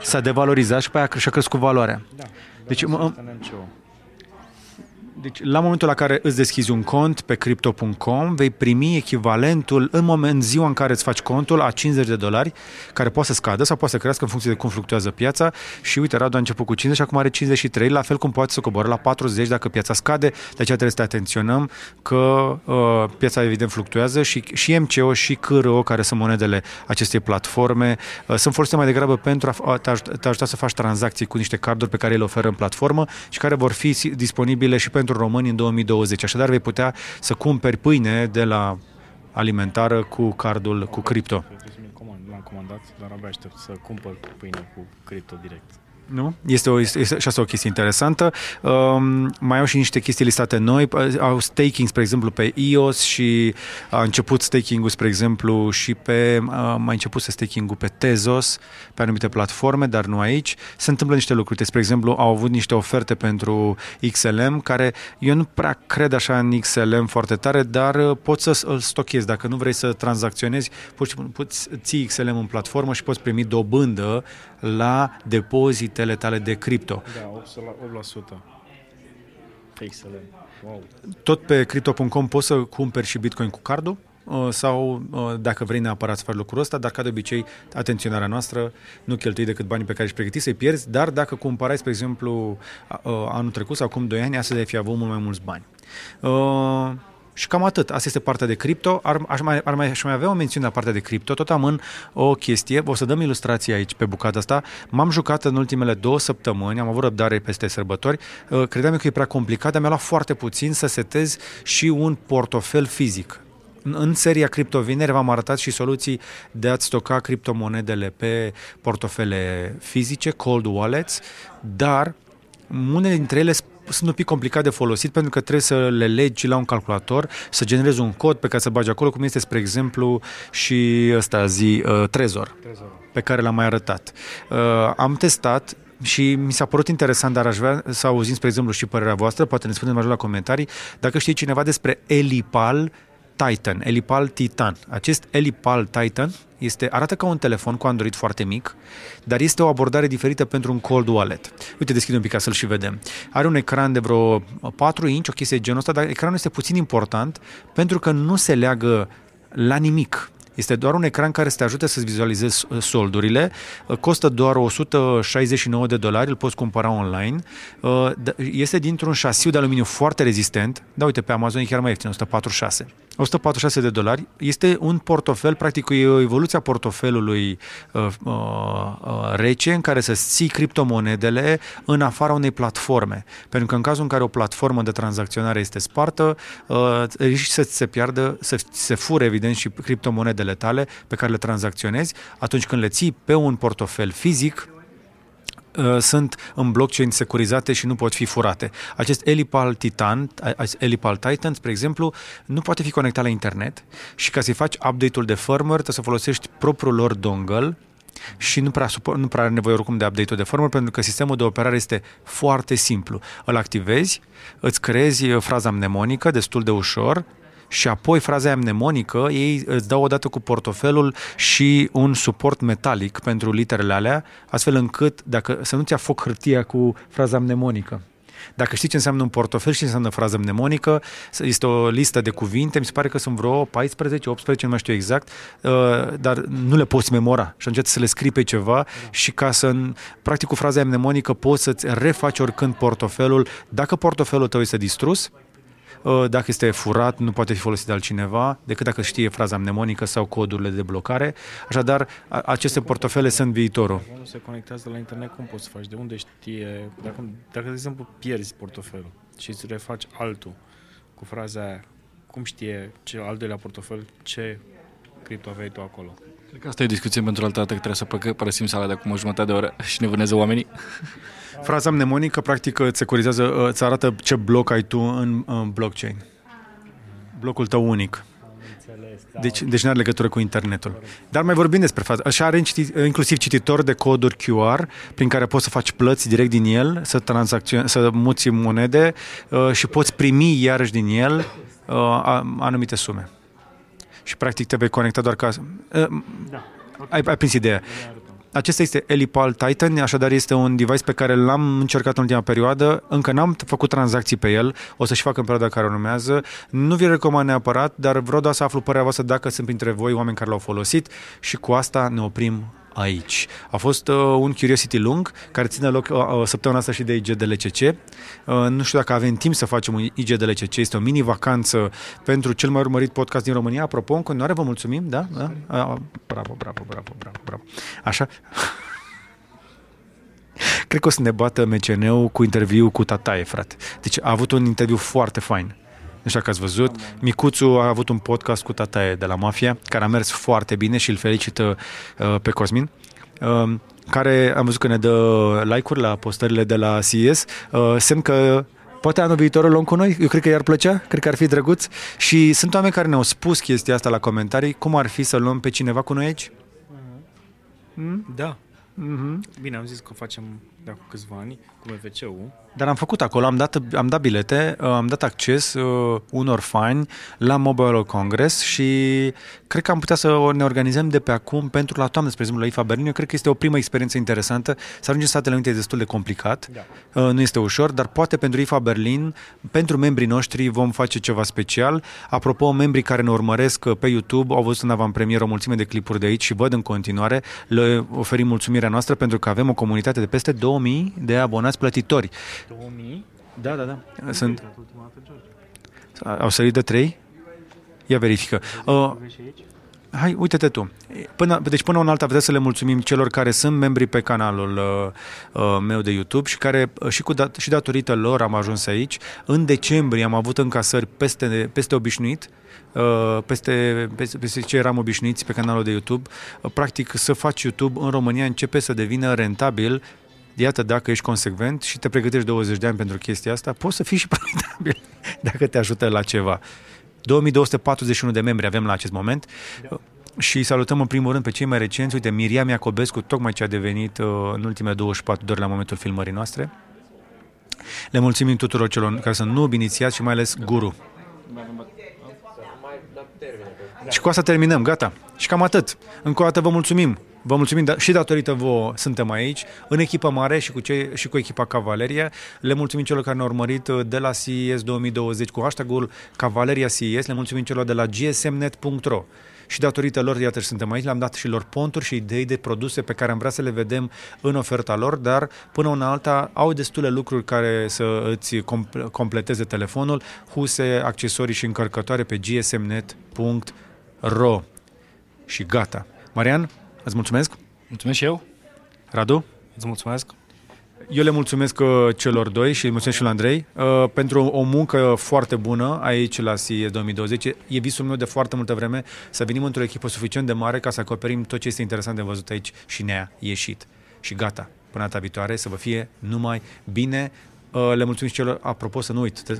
s-a devalorizat și pe aia și-a crescut valoarea. Da. Deci, mă, Deci, la momentul la care îți deschizi un cont pe crypto.com, vei primi echivalentul în moment, ziua în care îți faci contul, a 50 de dolari, care poate să scadă sau poate să crească în funcție de cum fluctuează piața. Și uite, Radu a început cu 50 și acum are 53, la fel cum poate să coboare la 40 dacă piața scade. De aceea trebuie să atenționăm că uh, piața evident fluctuează și, și MCO și CRO, care sunt monedele acestei platforme, uh, sunt folosite mai degrabă pentru a te ajuta, te ajuta să faci tranzacții cu niște carduri pe care le oferă în platformă și care vor fi disponibile și pentru români în 2020. Așadar, vei putea să cumperi pâine de la alimentară cu cardul cu cripto. L-am comandat, dar abia aștept să cumpăr pâine cu cripto direct. Nu? Este, o, este și asta o chestie interesantă. Um, mai au și niște chestii listate noi. Au staking, spre exemplu, pe EOS și a început staking-ul, spre exemplu, și pe... A mai început să staking-ul pe Tezos, pe anumite platforme, dar nu aici. Se întâmplă niște lucruri. Spre exemplu, au avut niște oferte pentru XLM, care eu nu prea cred așa în XLM foarte tare, dar uh, poți să îl stochezi. Dacă nu vrei să tranzacționezi, poți, poți ții XLM în platformă și poți primi dobândă la depozitele tale de cripto. Da, 8%. Excelent. Wow. Tot pe crypto.com poți să cumperi și Bitcoin cu cardul uh, sau uh, dacă vrei neapărat să faci lucrul ăsta, dar ca de obicei, atenționarea noastră, nu cheltui decât banii pe care își pregăti să-i pierzi, dar dacă cumpărați, spre exemplu, uh, anul trecut sau acum 2 ani, astăzi ai fi avut mult mai mulți bani. Și cam atât. Asta este partea de cripto. Ar, aș, mai, ar mai, aș mai avea o mențiune la partea de cripto. Tot am în o chestie. O să dăm ilustrație aici pe bucata asta. M-am jucat în ultimele două săptămâni. Am avut răbdare peste sărbători. Uh, credeam că e prea complicat, dar mi-a luat foarte puțin să setez și un portofel fizic. În seria Cripto Vineri v-am arătat și soluții de a-ți stoca criptomonedele pe portofele fizice, cold wallets, dar unele dintre ele sunt un pic complicat de folosit pentru că trebuie să le legi la un calculator, să generezi un cod pe care să bagi acolo, cum este, spre exemplu, și ăsta zi, uh, Trezor, Trezor, pe care l-am mai arătat. Uh, am testat, și mi s-a părut interesant, dar aș vrea să auzim, spre exemplu, și părerea voastră, poate ne spuneți mai la comentarii, dacă știe cineva despre Elipal Titan, Elipal Titan. Acest Elipal Titan este, arată ca un telefon cu Android foarte mic, dar este o abordare diferită pentru un cold wallet. Uite, deschid un pic ca să-l și vedem. Are un ecran de vreo 4 inch, o chestie de genul ăsta, dar ecranul este puțin important pentru că nu se leagă la nimic este doar un ecran care să te ajute să-ți vizualizezi uh, soldurile. Uh, costă doar 169 de dolari, îl poți cumpăra online. Uh, este dintr-un șasiu de aluminiu foarte rezistent. Da, uite, pe Amazon e chiar mai ieftin, 146. 146 de dolari. Este un portofel, practic e o evoluție a portofelului uh, uh, rece în care să ții criptomonedele în afara unei platforme. Pentru că în cazul în care o platformă de tranzacționare este spartă, uh, risci să se piardă, să se fure evident și criptomonedele tale pe care le tranzacționezi. Atunci când le ții pe un portofel fizic, Uh, sunt în blockchain securizate și nu pot fi furate. Acest Elipal Titan, Elipal Titan, spre exemplu, nu poate fi conectat la internet și ca să-i faci update-ul de firmware, trebuie să folosești propriul lor dongle și nu prea, nu prea are nevoie oricum de update-ul de firmware pentru că sistemul de operare este foarte simplu. Îl activezi, îți creezi fraza mnemonică destul de ușor, și apoi fraza aia mnemonică, ei îți dau odată cu portofelul și un suport metalic pentru literele alea, astfel încât dacă să nu-ți ia foc hârtia cu fraza mnemonică. Dacă știi ce înseamnă un portofel și ce înseamnă frază mnemonică, este o listă de cuvinte, mi se pare că sunt vreo 14, 18, nu mai știu exact, uh, dar nu le poți memora și atunci să le scrii pe ceva da. și ca să, practic cu fraza mnemonică poți să-ți refaci oricând portofelul. Dacă portofelul tău este distrus, Uh, dacă este furat, nu poate fi folosit de altcineva decât dacă știe fraza mnemonică sau codurile de blocare. Așadar, aceste portofele sunt viitorul. Dacă nu se conectează la internet, cum poți să faci? De unde știe? Dacă, dacă de exemplu, pierzi portofelul și îți refaci altul cu fraza aia, cum știe ce al doilea portofel ce cripto aveai tu acolo? Cred că asta e discuție pentru altă dată, că trebuie să părăsim sala de acum o jumătate de oră și ne vâneze oamenii. Fraza mnemonică, practic, îți securizează, îți arată ce bloc ai tu în, în blockchain. Blocul tău unic. Deci, deci nu are legătură cu internetul. Dar mai vorbim despre faza. Așa are inclusiv cititor de coduri QR prin care poți să faci plăți direct din el, să, să muți monede uh, și poți primi iarăși din el uh, anumite sume. Și practic te vei conecta doar ca... Uh, da. Ai, ai prins ideea. acesta este Elipal Titan, așadar este un device pe care l-am încercat în ultima perioadă, încă n-am făcut tranzacții pe el, o să-și fac în perioada care urmează. Nu vi recomand neapărat, dar vreau doar să aflu părerea voastră dacă sunt printre voi oameni care l-au folosit și cu asta ne oprim aici. A fost uh, un Curiosity lung care ține loc uh, uh săptămâna asta și de IGDLCC. Uh, nu știu dacă avem timp să facem un IGDLCC, este o mini vacanță pentru cel mai urmărit podcast din România. Apropo, în continuare vă mulțumim, da? da? Uh, bravo, bravo, bravo, bravo, bravo. Așa? Cred că o să ne bată MCN-ul cu interviu cu Tataie, frate. Deci a avut un interviu foarte fain. Nu știu dacă ați văzut. Micuțu a avut un podcast cu Tataie de la Mafia, care a mers foarte bine și îl felicită uh, pe Cosmin. Uh, care am văzut că ne dă like-uri la postările de la CES, uh, semn că poate anul viitor o luăm cu noi, eu cred că i-ar plăcea, cred că ar fi drăguț și sunt oameni care ne-au spus chestia asta la comentarii, cum ar fi să luăm pe cineva cu noi aici? Mm? Da. Mm-hmm. Bine, am zis că o facem de acum câțiva ani cu MVC-ul. Dar am făcut acolo, am dat, am dat bilete, uh, am dat acces uh, unor fani la Mobile World Congress și cred că am putea să ne organizăm de pe acum pentru la toamnă, spre exemplu, la IFA Berlin. Eu cred că este o primă experiență interesantă. Să ajungem în Statele Unite e destul de complicat, da. uh, nu este ușor, dar poate pentru IFA Berlin, pentru membrii noștri vom face ceva special. Apropo, membrii care ne urmăresc uh, pe YouTube au văzut în avantpremieră o mulțime de clipuri de aici și văd în continuare, le oferim mulțumirea noastră pentru că avem o comunitate de peste 2000 de abonați plătitori. 2000? Da, da, da. Sunt... Au sărit de 3? Ia verifică. Uh, hai, uite-te tu. Până, deci până în alta vreau să le mulțumim celor care sunt membri pe canalul uh, uh, meu de YouTube și care uh, și, cu dat, și datorită lor am ajuns aici. În decembrie am avut încasări peste, peste obișnuit. Uh, peste, peste, peste ce eram obișnuiți pe canalul de YouTube. Uh, practic, să faci YouTube în România începe să devină rentabil iată, dacă ești consecvent și te pregătești 20 de ani pentru chestia asta, poți să fii și profitabil dacă te ajută la ceva. 2241 de membri avem la acest moment da. și salutăm în primul rând pe cei mai recenți. Uite, Miriam Iacobescu, tocmai ce a devenit uh, în ultimele 24 de ori la momentul filmării noastre. Le mulțumim tuturor celor care sunt noob inițiați și mai ales guru. Și cu asta terminăm, gata. Și cam atât. Încă o dată vă mulțumim. Vă mulțumim da, și datorită vouă suntem aici, în echipa mare și cu, cei, și cu echipa Cavaleria. Le mulțumim celor care ne-au urmărit uh, de la CES 2020 cu hashtagul Cavaleria CES. Le mulțumim celor de la gsmnet.ro și datorită lor, iată, și suntem aici, le-am dat și lor ponturi și idei de produse pe care am vrea să le vedem în oferta lor, dar până una alta au destule lucruri care să îți completeze telefonul, huse, accesorii și încărcătoare pe gsmnet.ro și gata. Marian, Îți mulțumesc. Mulțumesc și eu. Radu. Îți mulțumesc. Eu le mulțumesc uh, celor doi și mulțumesc și lui Andrei uh, pentru o muncă foarte bună aici la CES 2020. E visul meu de foarte multă vreme să venim într-o echipă suficient de mare ca să acoperim tot ce este interesant de văzut aici și ne-a ieșit. Și gata, până data viitoare să vă fie numai bine. Uh, le mulțumim și celor, apropo să nu uit, uh,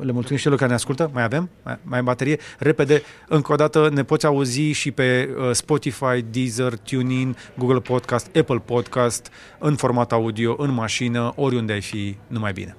le mulțumim și celor care ne ascultă, mai avem, mai, mai în baterie. Repede, încă o dată ne poți auzi și pe uh, Spotify, Deezer, TuneIn, Google Podcast, Apple Podcast, în format audio, în mașină, oriunde ai fi, numai bine.